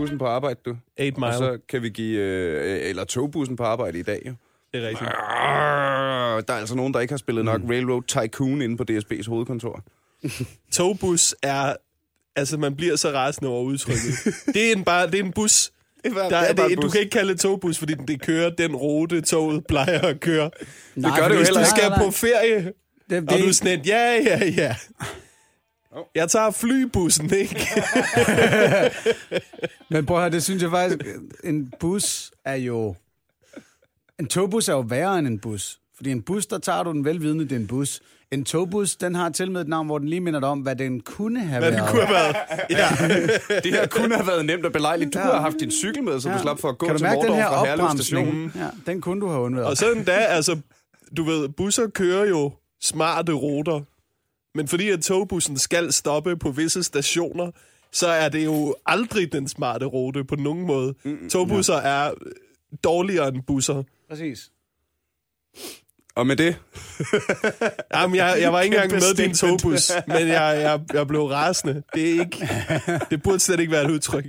bussen på arbejde, du. 8 Og mile. så kan vi give... Øh, eller togbussen på arbejde i dag, jo. Det er rigtigt. Arrr, Der er altså nogen, der ikke har spillet nok Railroad Tycoon inde på DSB's hovedkontor. Togbus er... Altså, man bliver så rasende over udtrykket. det er en, bare, det er en bus. Det Der er det, du kan ikke kalde det togbus, fordi det kører den rute, toget plejer at køre. Nej, gør det jo Hvis heller du ikke. skal Nej, nej. på ferie, Det, og du er det, sådan et, ja, ja, ja. Jeg tager flybussen, ikke? men prøv at høre, det synes jeg faktisk, en bus er jo... En togbus er jo værre end en bus. Fordi en bus, der tager du den velvidende, det er en bus. En togbus, den har til med et navn, hvor den lige minder dig om, hvad den kunne have Hvad været. det kunne have været. Ja. Det her kunne have været nemt og belejligt. Du Ja. kunne have haft din cykel med, så du slap for at gå kan du til mærke den Mordor her fra Herlev Station. opbremsning? Ja, den kunne du have undværet. Og så endda, altså, du ved, busser kører jo smarte ruter. Men fordi at togbussen skal stoppe på visse stationer, så er det jo aldrig den smarte rute på nogen måde. Togbusser er dårligere end busser. Præcis. Og med det, Jamen, jeg, jeg var ikke engang med din togbus, men jeg, jeg, jeg blev rasende. Det er ikke... Det burde slet ikke være et udtryk.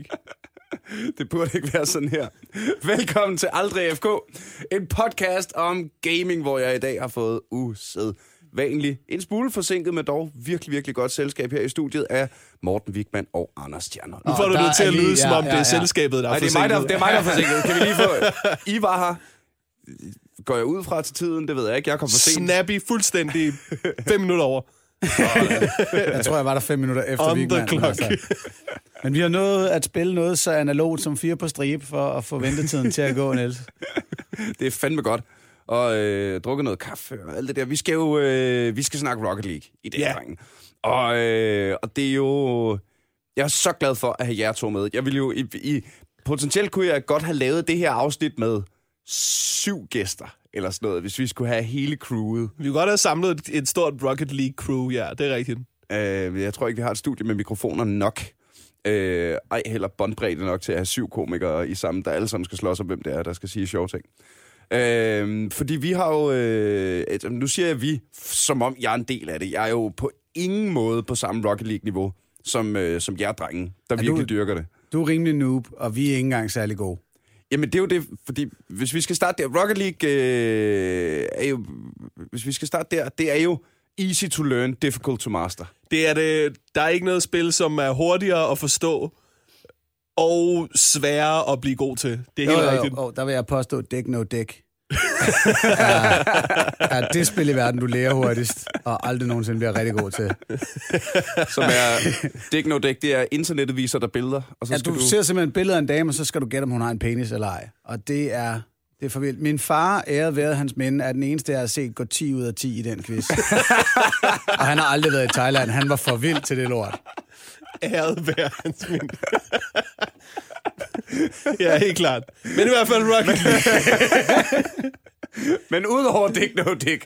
det burde ikke være sådan her. Velkommen til Aldrig FK, en podcast om gaming, hvor jeg i dag har fået usædvanlig, en smule forsinket, men dog virkelig, virkelig godt selskab her i studiet af Morten Wigman og Anders Stjerner. Nu får du der det til er at lyde, som ja, om det ja, er ja. selskabet, der er Nej, det er, mig, der, det er mig, der er forsinket. Kan vi lige få... I var her. Går jeg ud fra til tiden? Det ved jeg ikke. Jeg kom for sent. Snappy fuldstændig fem minutter over. Jeg tror, jeg var der fem minutter efter On the Wigman, clock. Men vi har nået at spille noget så analogt som fire på stribe for at få ventetiden til at gå, Niels. Det er fandme godt. Og øh, drukket noget kaffe og alt det der. Vi skal jo øh, vi skal snakke Rocket League i dag, Ja. yeah. og, øh, og det er jo... Jeg er så glad for at have jer to med. Jeg ville jo... I, i, potentielt kunne jeg godt have lavet det her afsnit med syv gæster, eller sådan noget, hvis vi skulle have hele crewet. Vi kunne godt have samlet et, et stort Rocket League crew, ja, det er rigtigt. Øh, jeg tror ikke, vi har et studie med mikrofoner nok. Øh, ej, heller båndbredde nok til at have syv komikere i sammen, der alle sammen skal slås om, hvem det er, der skal sige sjove ting. Øh, fordi vi har jo... Øh, nu siger jeg vi, som om jeg er en del af det. Jeg er jo på ingen måde på samme Rocket League-niveau, som, øh, som jer drenge, der du- virkelig dyrker det. Du er rimelig noob, og vi er ikke engang særlig gode. Jamen, det er jo det, fordi hvis vi skal starte der, Rocket League øh, er jo, hvis vi skal starte der, det er jo easy to learn, difficult to master. Det er det, der er ikke noget spil, som er hurtigere at forstå og sværere at blive god til. Det er helt Jo, jo, rigtigt. jo, jo, der vil jeg påstå, dæk no dæk. er, er det spil i verden, du lærer hurtigst, og aldrig nogensinde bliver rigtig god til. som er Dick No Dick, det er internettet viser dig billeder, og så Ja, skal du, du... ser simpelthen et billede af en dame, og så skal du gætte, om hun har en penis eller ej. Og det er, det er for vildt. Min far, æret været hans minde, er den eneste, jeg har set gå 10 ud af 10 i den quiz. og han har aldrig været i Thailand. Han var for vild til det lort. Æret være hans min. ja, helt klart. Men i hvert fald Rocket League. Men udover Dick No Dick,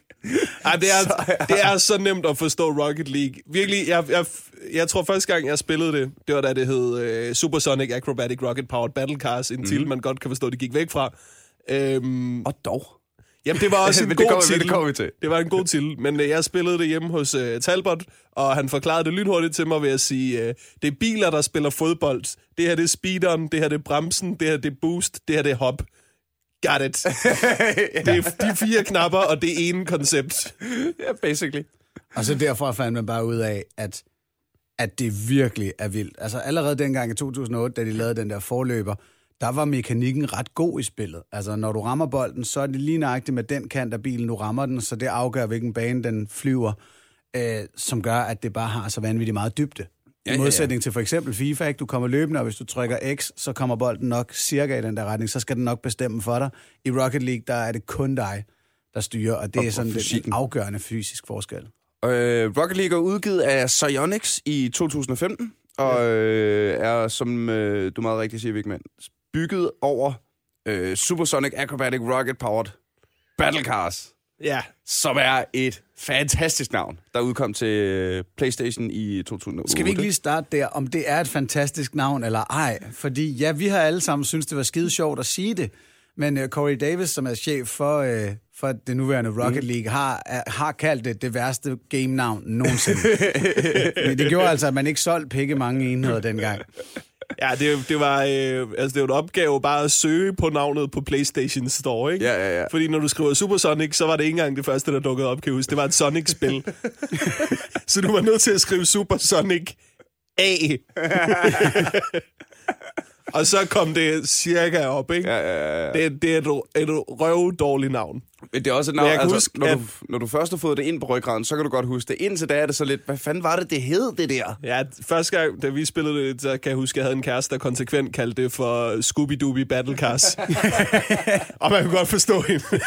Ej, det, er, det er så nemt at forstå Rocket League. Virkelig, jeg, jeg, jeg tror første gang, jeg spillede det, det var da det hed uh, Supersonic Acrobatic Rocket Powered Battle Cars, en mm. titel, man godt kan forstå, det gik væk fra. Øhm, og dog. Jamen, det var også en det god kommer titel. det kommer vi til. Det var en god titel, men øh, jeg spillede det hjemme hos øh, Talbot, og han forklarede det lynhurtigt til mig ved at sige, øh, det er biler, der spiller fodbold. Det her det er speederen, det her det er bremsen, det her det er boost, det her det er hop. Got it. Det er de fire knapper, og det ene koncept. Ja, basically. Og så derfra fandt man bare ud af, at, at det virkelig er vildt. Altså allerede dengang i 2008, da de lavede den der forløber, der var mekanikken ret god i spillet. Altså når du rammer bolden, så er det lige nøjagtigt med den kant af bilen, du rammer den, så det afgør, hvilken bane den flyver, øh, som gør, at det bare har så vanvittigt meget dybde. Ja, I ja, ja. modsætning til for eksempel FIFA, ikke? du kommer løbende, og hvis du trykker X, så kommer bolden nok cirka i den der retning, så skal den nok bestemme for dig. I Rocket League, der er det kun dig, der styrer, og det Og- er sådan en afgørende fysisk forskel. Øh, Rocket League er udgivet af Psyonix i 2015, og øh, er, som øh, du meget rigtigt siger, Vigman, bygget over øh, Supersonic Acrobatic Rocket Powered Battle Cars, Ja, som er et fantastisk navn, der udkom til øh, PlayStation i 2008. Skal vi ikke lige starte der, om det er et fantastisk navn eller ej? Fordi ja, vi har alle sammen synes det var skide sjovt at sige det, men uh, Corey Davis, som er chef for, uh, for det nuværende Rocket League, har, er, har kaldt det det værste game-navn nogensinde. Men det gjorde altså, at man ikke solgte pikke mange enheder dengang. Ja, det, det var øh, altså det var en opgave bare at søge på navnet på PlayStation Store, ikke? Ja, ja, ja. Fordi når du skriver Supersonic, så var det ikke engang det første, der dukkede op, kan huske. Det var et Sonic-spil. så du var nødt til at skrive Supersonic A. Og så kom det cirka op, ikke? Ja, ja, ja. Det, det er et, et røvdårligt navn. Men det er også et navn, altså, huske, når, at- du, når du først har fået det ind på ryggraden, så kan du godt huske det. Indtil da er det så lidt, hvad fanden var det, det hed, det der? Ja, første gang, da vi spillede det, så kan jeg huske, at jeg havde en kæreste, der konsekvent kaldte det for Scooby-Dooby Battle Cars. og man kunne godt forstå hende.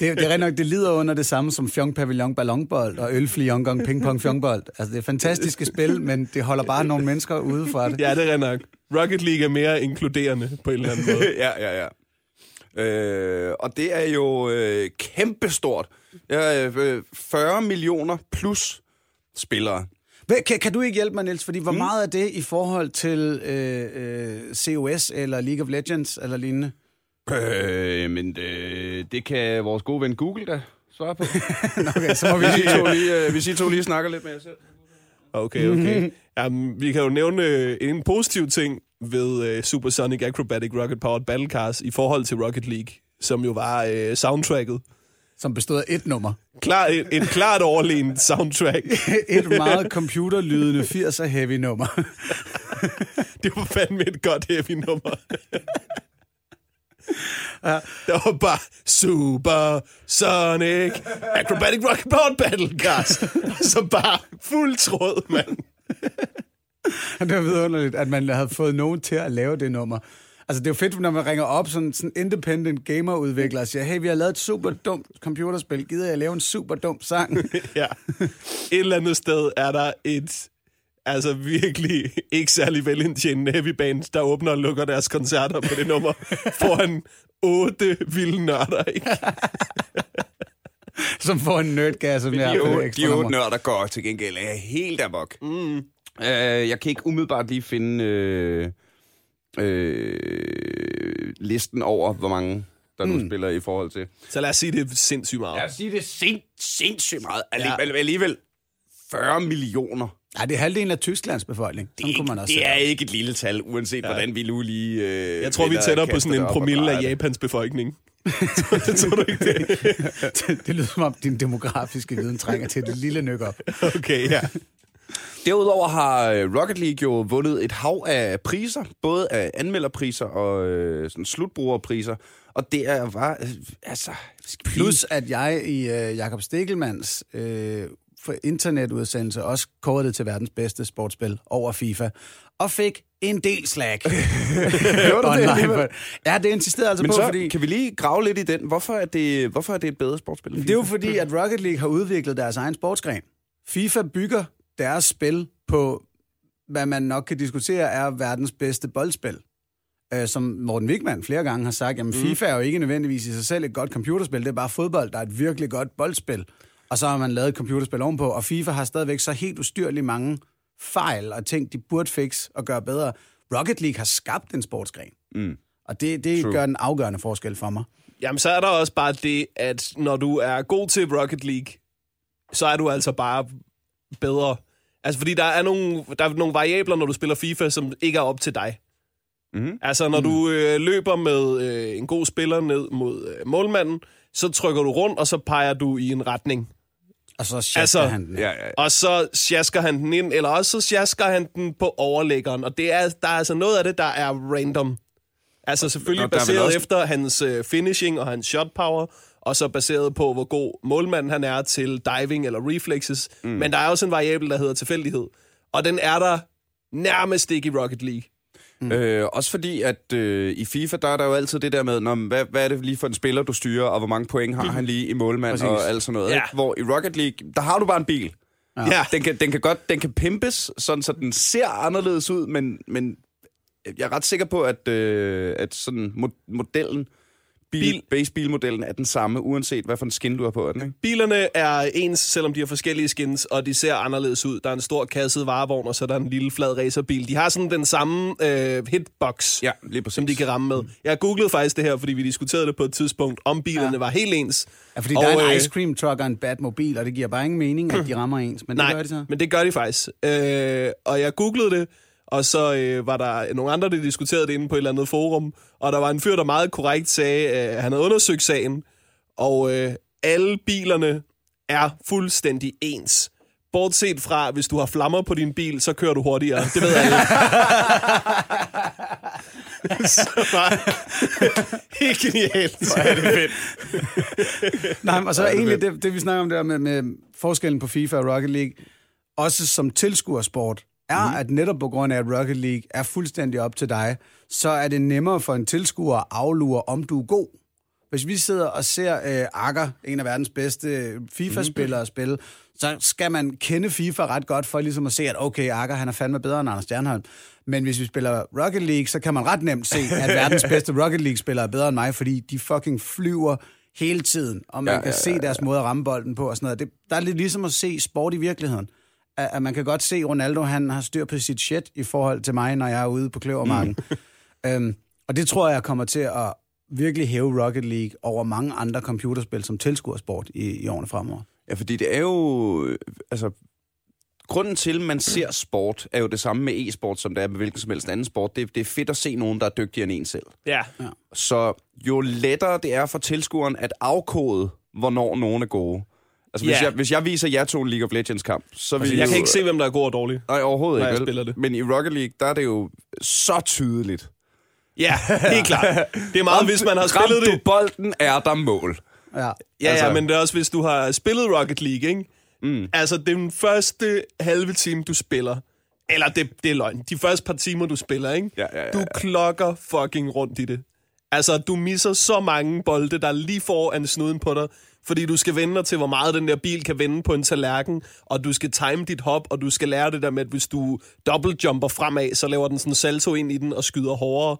Det, det er rent nok, det lider under det samme som Fjong Pavillon Ballonbold og Ølfli Yongong Ping Pong Fjongbold. Altså, det er fantastiske spil, men det holder bare nogle mennesker ude fra det. ja, det er nok. Rocket League er mere inkluderende på en eller anden måde. ja, ja, ja. Øh, og det er jo øh, kæmpestort. Ja, øh, 40 millioner plus spillere. Hvad- Kan, kan du ikke hjælpe mig, Niels? Fordi hvor meget er det i forhold til øh, øh, COS eller League of Legends eller lignende? Øh, men øh, det kan vores gode ven Google da svare på. Okay, så må vi I to lige, øh, hvis I to lige snakker lidt med jer selv. Okay, okay. Jamen, vi kan jo nævne øh, en positiv ting ved uh, Supersonic Acrobatic Rocket Powered Battle Cars i forhold til Rocket League, som jo var uh, soundtracket. som bestod af et nummer. Klar, et, et klart overlegent soundtrack. Et meget computerlydende 80'er heavy nummer. Det var fandme et godt heavy nummer. Der var bare Super Sonic Acrobatic Rocket Powered Battle Cars. Så bare fuld tråd, mand. det var vidunderligt, at man havde fået nogen til at lave det nummer. Altså, det er jo fedt, når man ringer op sådan sådan independent gamer-udvikler og siger, hey, vi har lavet et super dumt computerspil. Gider jeg lave en super dum sang? Ja. Et eller andet sted er der et altså virkelig ikke særlig velindtjenende heavy band, der åbner og lukker deres koncerter på det nummer foran otte vilde nørder, ikke? som får en nerdgas, som jeg De, ekstra de otte nørder går til gengæld er helt amok. Mm. Øh, jeg kan ikke umiddelbart lige finde øh, øh, listen over, hvor mange der nu Mm. spiller i forhold til. Så lad os sige, det er sindssygt meget. Jeg vil sige, det er sind, sindssygt meget. Ja. Alligevel, alligevel 40 millioner. Ja, det er halvdelen af Tysklands befolkning. Sådan kunne man også det er ikke et lille tal, uanset ja. hvordan vi nu lige... Øh, Jeg tror, vi er tættere på sådan en det promille af det. Japans befolkning. tror du ikke det? det lyder som om, din demografiske viden trænger til et lille nyk op. Okay, ja. Derudover har øh, Rocket League jo vundet et hav af priser, både af anmelderpriser og øh, sådan slutbrugerpriser. Og det er var, øh, altså... Plus, at jeg i øh, Jakob Stikkelmans øh, internetudsendelse også kårede det til verdens bedste sportsspil over FIFA. Og fik en del slag. Det ja, det insisterede altså Men på, så fordi... kan vi lige grave lidt i den. Hvorfor er det, hvorfor er det et bedre sportsspil? end Det er jo FIFA? fordi, at Rocket League har udviklet deres egen sportsgren. FIFA bygger deres spil på, hvad man nok kan diskutere, er verdens bedste boldspil. Øh, som Morten Wigman flere gange har sagt, jamen FIFA er jo ikke nødvendigvis i sig selv et godt computerspil, det er bare fodbold, der er et virkelig godt boldspil. Og så har man lavet et computerspil ovenpå, og FIFA har stadigvæk så helt ustyrligt mange fejl og ting, de burde fikse og gøre bedre. Rocket League har skabt en sportsgren. Mm. Og det, det True. gør den afgørende forskel for mig. Jamen, så er der også bare det, at når du er god til Rocket League, så er du altså bare bedre. Altså, fordi der er nogle, der er nogle variabler, når du spiller FIFA, som ikke er op til dig. Mhm. Altså, når du øh, løber med øh, en god spiller ned mod øh, målmanden, så trykker du rundt, og så peger du i en retning. Og så shasker Altså, han den. Ja, ja, ja. Og så sjasker han den ind, eller også så sjasker han den på overlæggeren. Og det er, der er altså noget af det, der er random. Altså selvfølgelig Og er baseret også- efter hans øh, finishing og hans shot power, og så baseret på, hvor god målmanden han er til diving eller reflexes. Mm. Men der er også en variabel, der hedder tilfældighed. Og den er der nærmest ikke i Rocket League. Mm. Øh, også fordi, at øh, i FIFA, der er der jo altid det der med, når, hvad, hvad er det lige for en spiller, du styrer, og hvor mange point har han lige i målmand Præcis. og alt sådan noget. Ja. Ikke? Hvor i Rocket League, der har du bare en bil. Ja. ja. Den kan, den kan godt, den kan pimpes, sådan så den ser anderledes ud, men, men jeg er ret sikker på, at, øh, at sådan mo- modellen, bil, Bil. bil. base bilmodellen er den samme, uanset hvad for en skin du har på den. Ikke? Bilerne er ens, selvom de har forskellige skins, og de ser anderledes ud. Der er en stor kasset varevogn, og så er der en lille flad racerbil. De har sådan den samme øh, hitbox, Ja, lige præcis. som de kan ramme med. Jeg googlede faktisk det her, fordi vi diskuterede det på et tidspunkt, om bilerne ja. var helt ens. Ja, fordi og, der er en øh, ice cream truck og en Batmobil, og det giver bare ingen mening, at de rammer ens. Men det Nej, gør de så. men det gør de faktisk. Øh, og jeg googlede det, og så øh, var der nogle andre, der diskuterede det inde på et eller andet forum, og der var en fyr, der meget korrekt sagde, at han havde undersøgt sagen, og øh, alle bilerne er fuldstændig ens. Bortset fra, hvis du har flammer på din bil, så kører du hurtigere. Det ved alle. så bare... Helt genialt. Hvor er det fedt. Nej, og så egentlig det, det, vi snakker om der med, med forskellen på FIFA og Rocket League, også som tilskuersport, er, mm. at netop på grund af, at Rocket League er fuldstændig op til dig, så er det nemmere for en tilskuer at aflure, om du er god. Hvis vi sidder og ser øh, Akker, en af verdens bedste FIFA-spillere, mm. spille, så skal man kende FIFA ret godt for ligesom at se, at okay, Akker han er fandme bedre end Anders Stjernholm. Men hvis vi spiller Rocket League, så kan man ret nemt se, at verdens bedste Rocket League-spillere er bedre end mig, fordi de fucking flyver hele tiden, og man ja, kan ja, se deres måde at ramme bolden på og sådan noget. Det, der er lidt ligesom at se sport i virkeligheden. At, at man kan godt se, at Ronaldo han har styr på sit shit i forhold til mig, når jeg er ude på kløvermarken. Mm. øhm, og det tror jeg kommer til at virkelig hæve Rocket League over mange andre computerspil som tilskuersport i, i årene fremover. Ja, fordi det er jo... Altså, grunden til, at man ser sport, er jo det samme med e-sport, som det er med hvilken som helst anden sport. Det, det er fedt at se nogen, der er dygtigere end en selv. Ja. Ja. Så jo lettere det er for tilskueren at afkode, hvornår nogen er gode. Altså, hvis, Ja. jeg, hvis jeg viser jer to en League of Legends-kamp, så vil Altså, jeg jo... kan ikke se, hvem der er god og dårlig. Nej, overhovedet ikke. jeg spiller det. Men i Rocket League, der er det jo så tydeligt. Ja, helt klart. Det er meget, hvis man har spillet det. du bolden, er der mål. Ja. Ja, altså, Altså- ja, men det er også, hvis du har spillet Rocket League, ikke? Mm. Altså, den første halve time, du spiller, eller det, det er løgn, de første par timer, du spiller, ikke? Ja, ja, ja, Du ja. klokker fucking rundt i det. Altså, du misser så mange bolde, der lige får en snuden på dig, fordi du skal vende dig til, hvor meget den der bil kan vende på en tallerken, og du skal time dit hop, og du skal lære det der med, at hvis du dobbeltjumper fremad, så laver den sådan salto ind i den og skyder hårdere.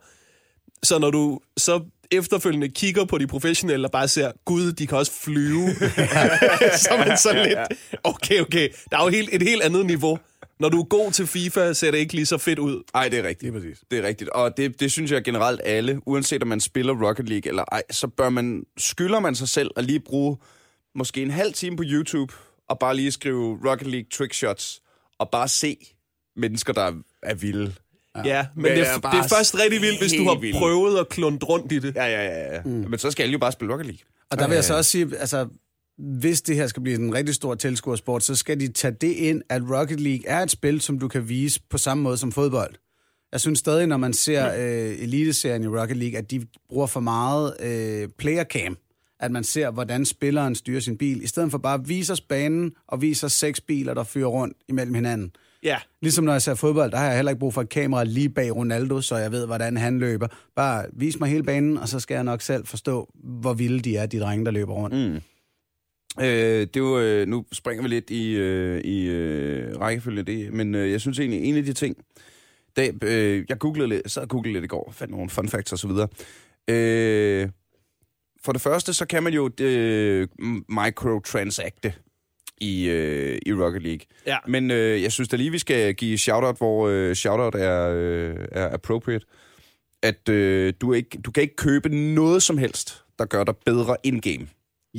Så når du så efterfølgende kigger på de professionelle og bare ser, gud, de kan også flyve, så man sådan lidt, okay, okay, der er jo helt, et helt andet niveau. Når du er god til FIFA, ser det ikke lige så fedt ud. Nej, det er rigtigt. Det er, præcis. det er rigtigt. Og det, det synes jeg generelt alle, uanset om man spiller Rocket League eller ej, så bør man, skylder man sig selv at lige bruge måske en halv time på YouTube, og bare lige skrive Rocket League trickshots, og bare se mennesker, der er, vilde. Ja, men Men det, jeg er, er det er først rigtig vildt, hvis du har vild. prøvet at klunde rundt i det. Ja, ja, ja. ja. Mm. Men så skal alle jo bare spille Rocket League. Og der vil jeg så også sige, altså, hvis det her skal blive en rigtig stor tilskuersport, så skal de tage det ind, at Rocket League er et spil, som du kan vise på samme måde som fodbold. Jeg synes stadig, når man ser øh, eliteserien i Rocket League, at de bruger for meget øh, player cam. At man ser, hvordan spilleren styrer sin bil, i stedet for bare at vise os banen og vise os seks biler, der fyrer rundt imellem hinanden. Ja, Ligesom når jeg ser fodbold, der har jeg heller ikke brug for et kamera lige bag Ronaldo, så jeg ved, hvordan han løber. Bare vis mig hele banen, og så skal jeg nok selv forstå, hvor vilde de er, de drenge, der løber rundt. Mm. Øh, det jo, øh, nu springer vi lidt i, øh, i øh, rækkefølge det, men øh, jeg synes egentlig, en af de ting, da, øh, jeg googlede lidt, sad og googlede lidt i går, fandt nogle fun facts og så videre. Øh, for det første, så kan man jo øh, microtransacte i, øh, i Rocket League. Ja. Men øh, jeg synes da lige, vi skal give shoutout, hvor øh, shoutout er, øh, er appropriate. At øh, du, ikke, du kan ikke købe noget som helst, der gør dig bedre in-game.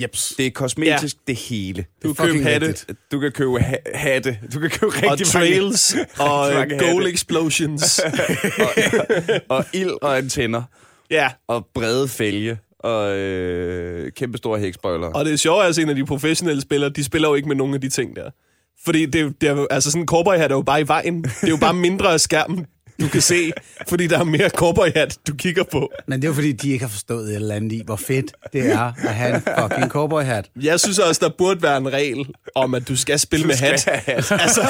Jeps. Det er kosmetisk, ja. det hele. du kan købe hatte rigtigt. Du kan købe ha- hatte, du kan købe rigtig og trails og mange øh, goal hatte. explosions. mange, og, og ild og antenner, ja, og brede fælge, og øh, kæmpe store hækspoiler. og det er sjovt, altså en af de professionelle spillere, de spiller jo ikke med nogen af de ting der. Fordi det, det er, altså sådan en cowboy hat er jo bare i vejen. Det er jo bare mindre af skærmen, du kan se, fordi der er mere cowboy hat, du kigger på. Men det er fordi, de ikke har forstået et eller andet i, hvor fedt det er at have en fucking cowboy hat. Jeg synes også, der burde være en regel om, at du skal spille med hat. Altså,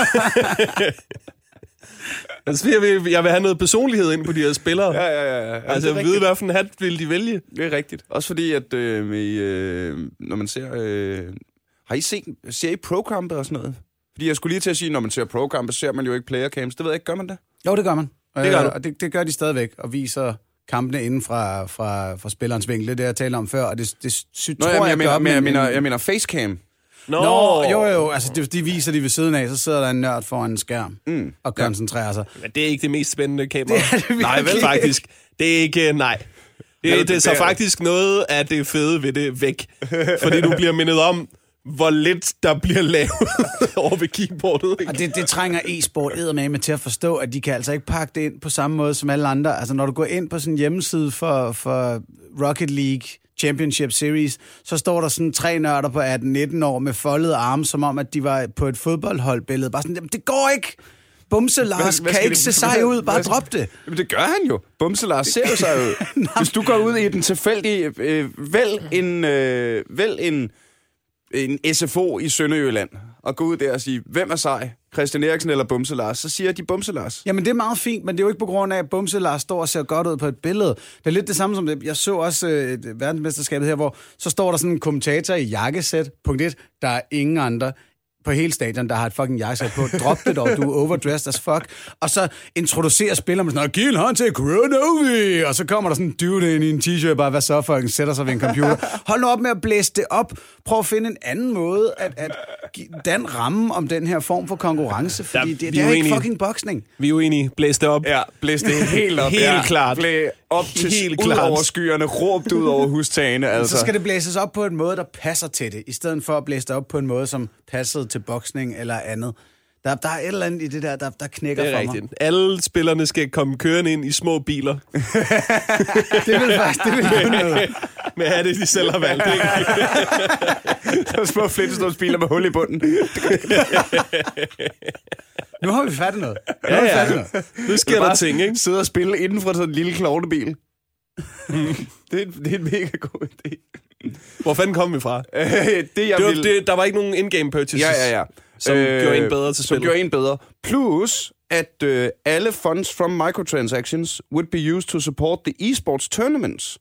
altså jeg, vil, jeg vil have noget personlighed ind på de her spillere. Ja, ja, ja. ja. Jamen, altså, jeg ved, hvad for en hat vil de vælge? Det er rigtigt. Også fordi, at øh, med, øh, når man ser... Øh, har I set, ser I pro-kampe og sådan noget? Fordi jeg skulle lige til at sige, når man ser pro-kampe, ser man jo ikke player cams. Det ved jeg ikke, gør man det? Jo, det gør man. Det gør Øh, du. Og det, det gør de stadigvæk, og viser kampene inden fra, fra, fra spillerens vinkel. Det er det, jeg talte om før, og det, det sy- Nå, tror jeg, jeg, jeg, mener, gør men, jeg, dem mener, en- jeg mener facecam. Nå, Nå, jo, jo, altså de, de viser de ved siden af, så sidder der en nørd foran en skærm mm. og koncentrerer sig. Men det er ikke det mest spændende kamera. Det er det nej, vel faktisk. Det er ikke, nej. Det, det, er- faktisk noget af det fede ved det væk. Fordi du bliver mindet om, hvor lidt der bliver lavet over ved keyboardet. Ikke? Og det, det trænger e-sport med til at forstå, at de kan altså ikke pakke det ind på samme måde som alle andre. Altså når du går ind på sådan en hjemmeside for, for Rocket League Championship Series, så står der sådan tre nørder på 18-19 år med foldede arme, som om at de var på et fodboldholdbillede. Bare sådan, jamen, det går ikke! Bumse Lars hvad, hvad kan ikke det, se sej ud, bare drop det. Jamen, det gør han jo. Bumse Lars ser jo sig ud. Hvis du går ud i den tilfældige, øh, vel en, øh, vel en, en SFO i Sønderjylland, og gå ud der og sige, hvem er sej? Christian Eriksen eller Bumse Lars? Så siger de Bumse Lars. Jamen, det er meget fint, men det er jo ikke på grund af, at Bumse Lars står og ser godt ud på et billede. Det er lidt det samme som det. Jeg så også øh, verdensmesterskabet her, hvor så står der sådan en kommentator i jakkesæt. Punkt 1, der er ingen andre på hele stadion, der har et fucking jakkesæt på. Drop det dog, du er overdressed as fuck. Og så introducerer spilleren med sådan, giv en hånd til Kronovi! Og så kommer der sådan en dude ind i en t-shirt, bare, hvad så, fucking sætter sig ved en computer. Hold nu op med at blæse det op. Prøv at finde en anden måde at, at den ramme om den her form for konkurrence, fordi ja, det, det er ikke fucking boksning. Vi er uenige. Blæs det op. Ja, blæs det helt op. helt ja. klart. Blæ op til helt ud over skyerne, råbt ud over hustagene. Altså. Så skal det blæses op på en måde, der passer til det, i stedet for at blæse det op på en måde, som passede til boksning eller andet. Der, der er et eller andet i det der, der, der knækker det er for rigtigt. mig. Alle spillerne skal komme kørende ind i små biler. det vil faktisk, det vil noget. Med at det, de selv har valgt. Ikke? Der er små flintstones-biler med hul i bunden. nu har vi fattet noget. Nu Ja, har vi ja. noget. Nu sker der ting, ikke? Sidde og spille inden for sådan en lille klovnebil. det, er, det er en mega god idé. Hvor fanden kom vi fra? Øh, det, jeg Det var, vil... det, der var ikke nogen in-game purchases. Ja, ja, ja. Som gjorde en bedre til Som spillet. gjorde en bedre. Plus, at øh, alle funds from microtransactions would be used to support the esports tournaments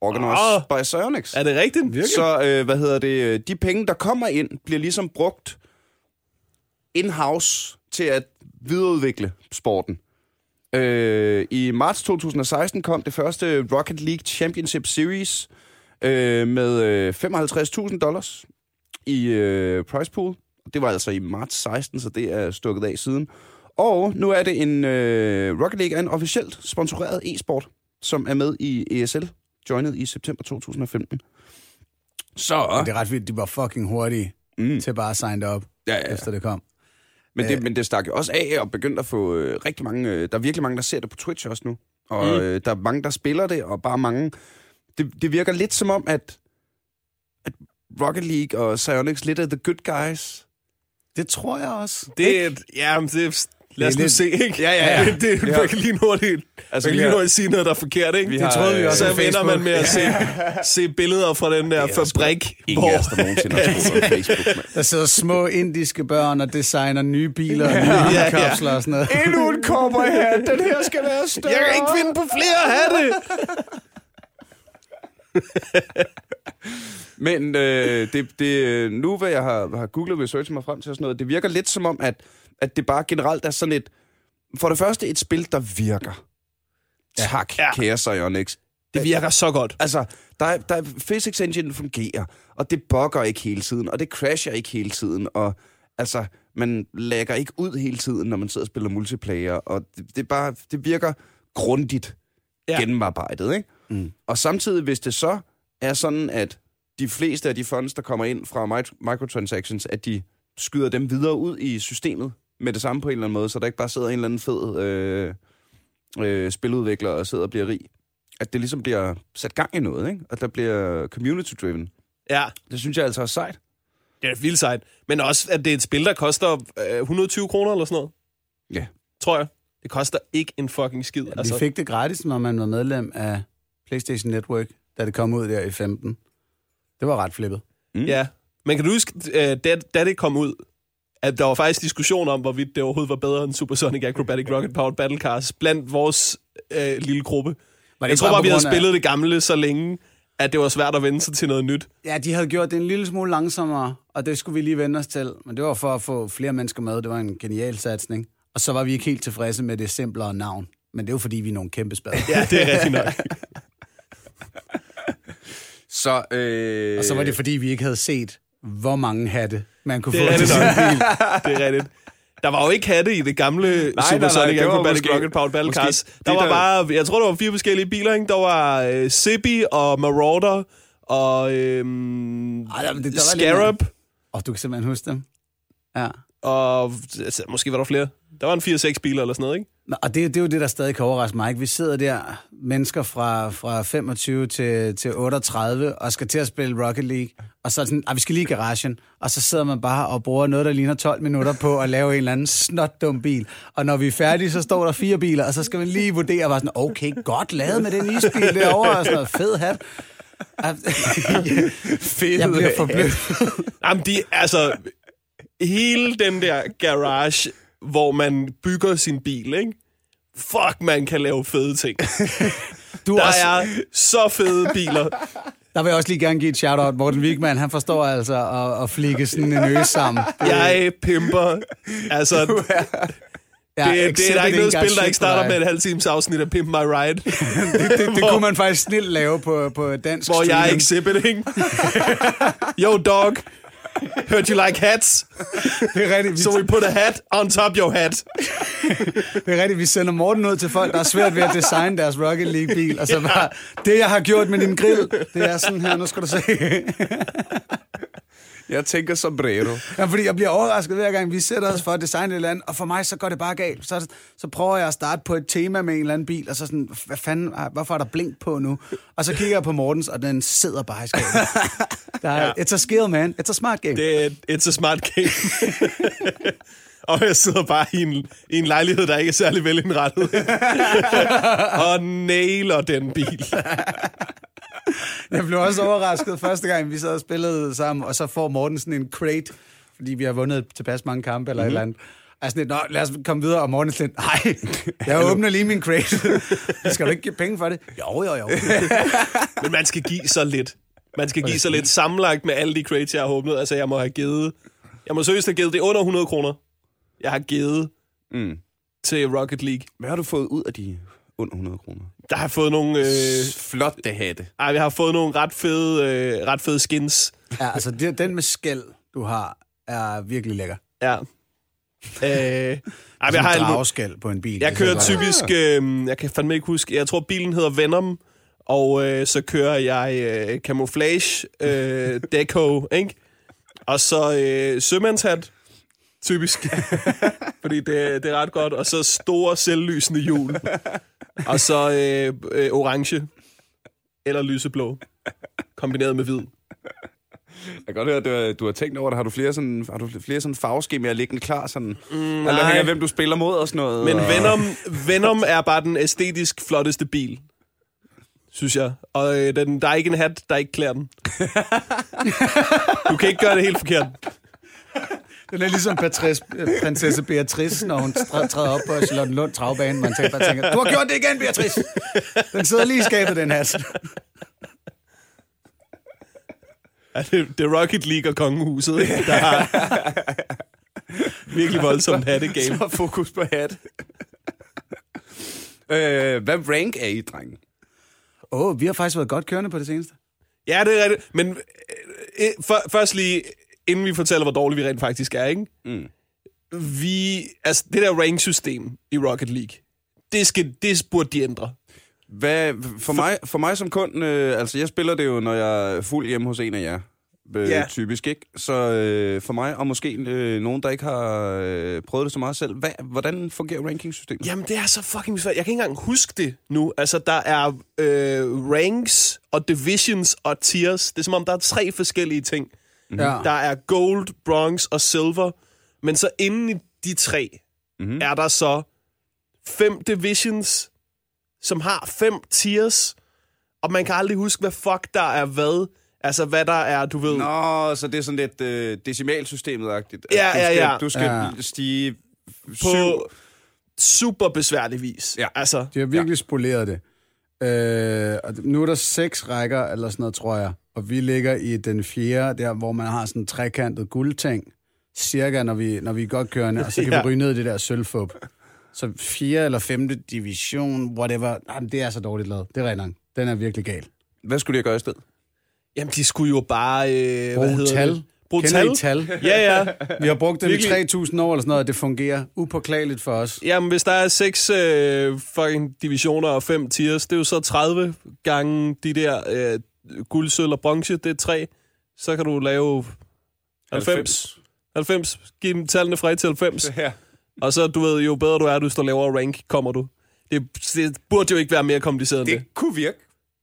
organized Ah. by Psyonix. Er det rigtigt? Så, øh, hvad hedder det, de penge, der kommer ind, bliver ligesom brugt in-house til at videreudvikle sporten. Øh, I marts 2016 kom det første Rocket League Championship Series øh, med øh, 55.000 dollars i øh, prize pool. Det var altså i marts 16, så det er stukket af siden. Og nu er det en... Øh, Rocket League er en officielt sponsoreret e-sport, som er med i ESL, joined i september 2015. Så... Det er ret vildt, de var fucking hurtige Mm. til bare at signe op, Ja, ja, efter det kom. Men det, men det stak jo også af og begyndte at få øh, rigtig mange... Øh, der er virkelig mange, der ser det på Twitch også nu. Og Mm. øh, der er mange, der spiller det, og bare mange... Det, det virker lidt som om, at, at Rocket League og Psyonix lidt er the good guys. Det tror jeg også. Det er... et- Ja, men det. Lad os Det er nu lidt- se, ikke? Ja, ja, ja. Det, det Ja. man kan lige hurtigt, Altså, man kan lige har- hurtigt sige noget, der er forkert, ikke? Vi Det troede vi øh, også. Så ender man med at se, se billeder fra den der er fabrik, Ingen af os, der nogensinde har troet på Facebook, mand. Der sidder små indiske børn og designer nye biler og nye Ja, ja. kapsler og sådan noget. Endnu en cowboy hat. Den her skal være større. Jeg kan ikke finde på flere hatte! Men øh, det, det, nu, hvad jeg har, har googlet og researchet mig frem til og sådan noget, det virker lidt som om, at, at det bare generelt er sådan et... For det første et spil, der virker. Ja. Tak, Ja. kære Psyonix. Det virker så godt. Altså, der er, der er, physics engine fungerer, og det bugger ikke hele tiden, og det crasher ikke hele tiden, og altså, man lægger ikke ud hele tiden, når man sidder og spiller multiplayer, og det, det, bare, det virker grundigt ja. gennemarbejdet, ikke? Mm. Og samtidig, hvis det så er sådan, at de fleste af de funds, der kommer ind fra mi- microtransactions, at de skyder dem videre ud i systemet med det samme på en eller anden måde, så der ikke bare sidder en eller anden fed øh, øh, spiludvikler og sidder og bliver rig. At det ligesom bliver sat gang i noget, ikke? At der bliver community-driven. Ja, Det synes jeg altså er sejt. det er vildt sejt. Men også, at det er et spil, der koster øh, 120 kroner eller sådan noget. Ja. Tror jeg. Det koster ikke en fucking skid. Ja, vi fik det gratis, når man var medlem af PlayStation Network, da det kom ud der i 15. Det var ret flippet. Mm. Ja. Men kan du huske, øh, da, da det kom ud, at der var faktisk diskussion om, hvorvidt det overhovedet var bedre end Supersonic Acrobatic Rocket Powered Battle Cars blandt vores øh, lille gruppe. Var Jeg tror bare, vi havde af- spillet det gamle så længe, at det var svært at vende sig til noget nyt. Ja, de havde gjort det en lille smule langsommere, og det skulle vi lige vende os til. Men det var for at få flere mennesker med. Det var en genial satsning. Og så var vi ikke helt tilfredse med det simplere navn. Men det er jo fordi, vi er nogle kæmpe spader. Ja, det er rigtigt nok. Så, øh, Og så var det fordi, vi ikke havde set, hvor mange hatte man kunne Det få er til sin bil. Det er rigtigt. Der var jo ikke hatte i det gamle nej, nej, Supersonic det var Acrobatic måske- Rocket Powered Battle måske Cars. det, Der var der- bare, jeg tror, der var fire forskellige biler, ikke? Der var øh, Zippy og Marauder og øhm, Ej, der- der Scarab. Og du kan simpelthen huske dem? Ja. Og altså, måske var der flere. Der var en 4-6 biler eller sådan noget, ikke? Og det, det er jo det, der stadig kan overraske mig. Ikke? Vi sidder der, mennesker fra, fra 25 til, til 38, og skal til at spille Rocket League. Og så er sådan, vi skal lige i garagen. Og så sidder man bare og bruger noget, der ligner 12 minutter på at lave en eller anden snotdum bil. Og når vi er færdige, så står der fire biler, og så skal man lige vurdere, bare sådan, okay, godt lavet med den isbil derovre, og sådan noget fed hat. Fed Jeg bliver forbløffet. Jamen, de, altså, hele den der garage, hvor man bygger sin bil, ikke? Fuck, man kan lave fede ting. Du Der også, er så fede biler. der vil jeg også lige gerne give et shout-out. Morten Wigman, han forstår altså at, at flikke sådan en øs sammen. Jeg pimper. Altså, det, Ja, det, det er der ikke noget spil, der ikke starter med et halvt times afsnit af Pimp My Ride, det, det, det kunne man faktisk snilt lave på, på dansk hvor jeg er streaming. exhibiting. Yo, dog. Heard you like hats, Det er rigtigt. Vi, so we put a hat on top your hat. det er rigtigt. Vi sender Morten ud til folk, der er svært ved at designe deres Rocket League-bil. Og så bare, det jeg har gjort med din grill, det er sådan her, nu skal du se. Jeg tænker sombrero. Ja, fordi jeg bliver overrasket hver gang, vi sætter os for at designe et eller andet, og for mig så går det bare galt. Så, så prøver jeg at starte på et tema med en eller anden bil, og så sådan, hvad fanden, hvorfor er der blink på nu? Og så kigger jeg på Mortens, og den sidder bare i skabet. Der er, Ja. It's a skill, man. It's a smart game. Det er, it's a smart game. og jeg sidder bare i en, i en lejlighed, der ikke er særlig velindrettet. og nailer den bil. Jeg blev også overrasket første gang, vi sad og spillede sammen, og så får Morten sådan en crate, fordi vi har vundet tilpas mange kampe eller mm-hmm. et eller andet. Altså lidt, nå, lad os komme videre, og Morten sådan lidt, nej, jeg åbner lige min crate. Skal du ikke give penge for det? Jo, jo, jo. Men man skal give så lidt. Man skal give så lidt sammenlagt med alle de crates, jeg har åbnet. Altså, jeg må have givet... Jeg må seriøst have givet det under 100 kroner. Jeg har givet Mm. til Rocket League. Hvad har du fået ud af de under 100 kroner? Der har fået nogle... Øh, Flot det hatte. ej, jeg har fået nogle ret fede, øh, ret fede skins. Ja, altså det, den med skæld, du har, er virkelig lækker. Ja. Øh, ej, jeg Jeg har alt- dragskæld på en bil. Jeg kører typisk, øh, jeg kan fandme ikke huske, jeg tror bilen hedder Venom, og øh, så kører jeg øh, camouflage, øh, deco, ikke? Og så øh, sømandshat, typisk, fordi det, det er ret godt, og så store selvlysende hjul, og så øh, øh, orange eller lyseblå, kombineret med hvid. Jeg kan godt høre, at du, har- du har tænkt over det. Har du flere sådan, har du flere sådan farveskemaer liggende klar? Sådan, mm, eller nej. hænger, hvem du spiller mod og sådan noget? Men og... Venom, Venom er bare den æstetisk flotteste bil, synes jeg. Og øh, den, der er ikke en hat, der ikke klæder den. Du kan ikke gøre det helt forkert. Den er ligesom Patrice, prinsesse Beatrice, når hun træ- træder op på Charlotte Lund travbane. Man tænker bare tænker, du har gjort det igen, Beatrice! Den sidder lige i skabet, den hat. Ja, det, det er Rocket League og kongehuset, der har virkelig voldsomt hattegame. Så fokus på hat. øh, hvad rank er I, drenge? Åh, oh, vi har faktisk været godt kørende på det seneste. Ja, det er rigtigt. Men øh, øh, for, først lige, inden vi fortæller, hvor dårlige vi rent faktisk er, ikke? Mm. Vi, altså, det der rank-system i Rocket League, det, skal, det burde de ændre. Hvad, for, mig, for mig som kund, øh, altså jeg spiller det jo, når jeg er fuld hjemme hos en af jer. Øh, Ja. Typisk, ikke? Så øh, for mig, og måske øh, nogen, der ikke har øh, prøvet det så meget selv, hvad, hvordan fungerer rankingsystemet? Jamen, det er så fucking svært. Jeg kan ikke engang huske det nu. Altså, der er øh, ranks og divisions og tiers. Det er som om, der er tre forskellige ting. Mm-hmm. Ja. Der er gold, bronze og silver. Men så inden i de tre, Mhm. er der så fem divisions, som har fem tiers. Og man kan aldrig huske, hvad fuck der er hvad. Altså, hvad der er, du ved... Nå, så det er sådan lidt øh, decimalsystemet-agtigt. Ja, du ja, skal, ja. Du skal Ja. stige på syv... super besværlig vis. Ja. Altså, De har virkelig ja. spoleret det. Øh, og nu er der seks rækker, eller sådan noget, tror jeg. Og vi ligger i den fjerde, der hvor man har sådan en trekantet guldting, cirka når vi, når vi er godt kørende, og så kan Ja. vi ryge ned i det der sølvfup. Så fjerde eller femte division, whatever. Jamen, det er så dårligt lavet. Det er nok. Den er virkelig gal. Hvad skulle jeg gøre i stedet? jamen, de skulle jo bare... Øh, hvad Brug hedder tal. det? Brug Kender tal. I tal? Ja, ja. Vi har brugt dem i Virkelig. 3.000 år eller sådan noget, og det fungerer upåklageligt for os. Jamen, hvis der er seks øh, fucking divisioner og fem tiers, det er jo så 30 gange de der øh, guld, sølv og bronze, det er tre. Så kan du lave 90. 90. Giv dem tallene fra 1 til 90. Ja. Og så, du ved, jo bedre du er, du står lavere rank, kommer du. Det, det burde jo ikke være mere kompliceret end det. Det kunne virke.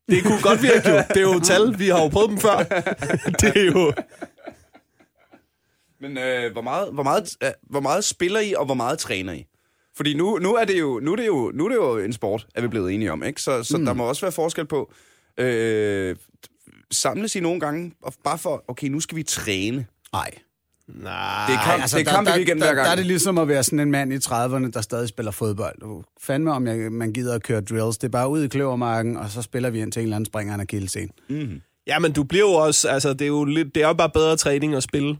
Det kunne godt virke jo. Det er jo tal, vi har jo prøvet dem før. Det er jo... Men øh, hvor, meget, hvor, meget, øh, hvor meget spiller I, og hvor meget træner I? Fordi nu, nu, er det jo, nu, er det jo, nu er det jo en sport, er vi blevet enige om. Ikke? Så, så mm. der må også være forskel på, øh, samles I nogle gange, og bare for, okay, nu skal vi træne. Nej. Nej, Det er kamp, altså, det er kamp i der, weekenden der, hver gang. der er det ligesom at være sådan en mand i 30'erne, der stadig spiller fodbold. Du fandme om jeg, man gider at køre drills. Det er bare ud i kløvermarken, og så spiller vi ind til en eller anden springer en akillesen. Ja, men du bliver jo også, altså det er jo lidt, det er jo bare bedre træning at spille.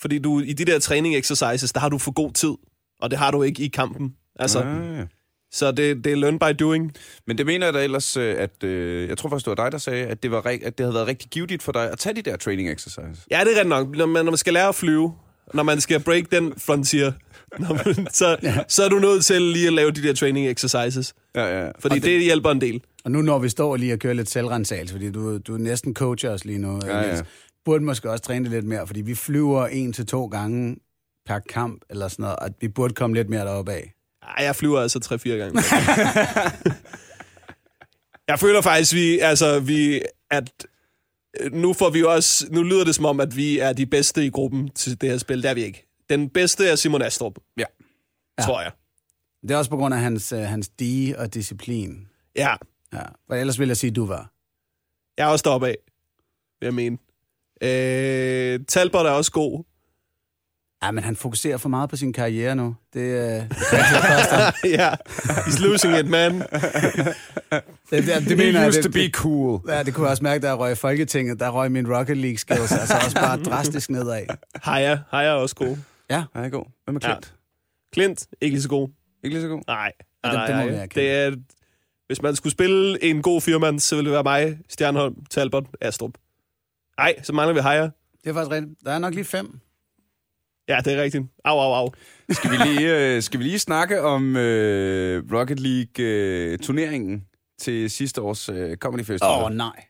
Fordi du, i de der træning exercises, der har du for god tid. Og det har du ikke i kampen. Altså, Ah, ja. Så det, det er learn by doing. Men det mener jeg da ellers, øh, at øh, jeg tror faktisk, det var dig, der sagde, at det, var, at det havde været rigtig givetigt for dig at tage de der training exercises. Ja, det er rigtigt nok. Når man, når man skal lære at flyve, når man skal break den frontier, når man, så, ja. så er du nødt til lige at lave de der training exercises. Ja, ja. Fordi det, det hjælper en del. Og nu når vi står lige og kører lidt selvrensagelse, fordi du, du er næsten coacher os lige nu, Ja, ja. Burde måske også træne det lidt mere, fordi vi flyver en til to gange per kamp, eller sådan noget, og vi burde komme lidt mere deroppe af. Ej, jeg flyver altså 3-4 gange. jeg føler faktisk, vi, altså, vi, at øh, nu får vi også, nu lyder det som om, at vi er de bedste i gruppen til det her spil. Det er vi ikke. Den bedste er Simon Astrup, ja. tror jeg. Det er også på grund af hans, øh, hans dige og disciplin. Ja, Ja. Og ellers vil jeg sige, at du var. jeg er også deroppe af, vil jeg mene. Øh, Talbot er også god. Ja, men han fokuserer for meget på sin karriere nu. Det, øh, det, det, ja, he's losing it, man. det, det, det He mener jeg, used det, to be cool. ja, det kunne jeg også mærke, da jeg røg i Folketinget. Der røg min Rocket League skills altså også bare drastisk nedad. Haya, Haya er også god. Ja, Ja, god. Hvem er Klint? Clint, ikke lige så god. Ikke lige så god? Nej, Ja, nej, det- det må nej, erkende. Det er, hvis man skulle spille en god firmand, så ville det være mig, Stjernholm, Talbot, Astrup. Nej, så mangler vi Haya. det er faktisk rigtigt. Der er nok lige fem. Ja, det er rigtigt. Au, au, au. Skal vi lige, øh, skal vi lige snakke om øh, Rocket League-turneringen til sidste års øh, Comedy Festival? Åh, oh, nej.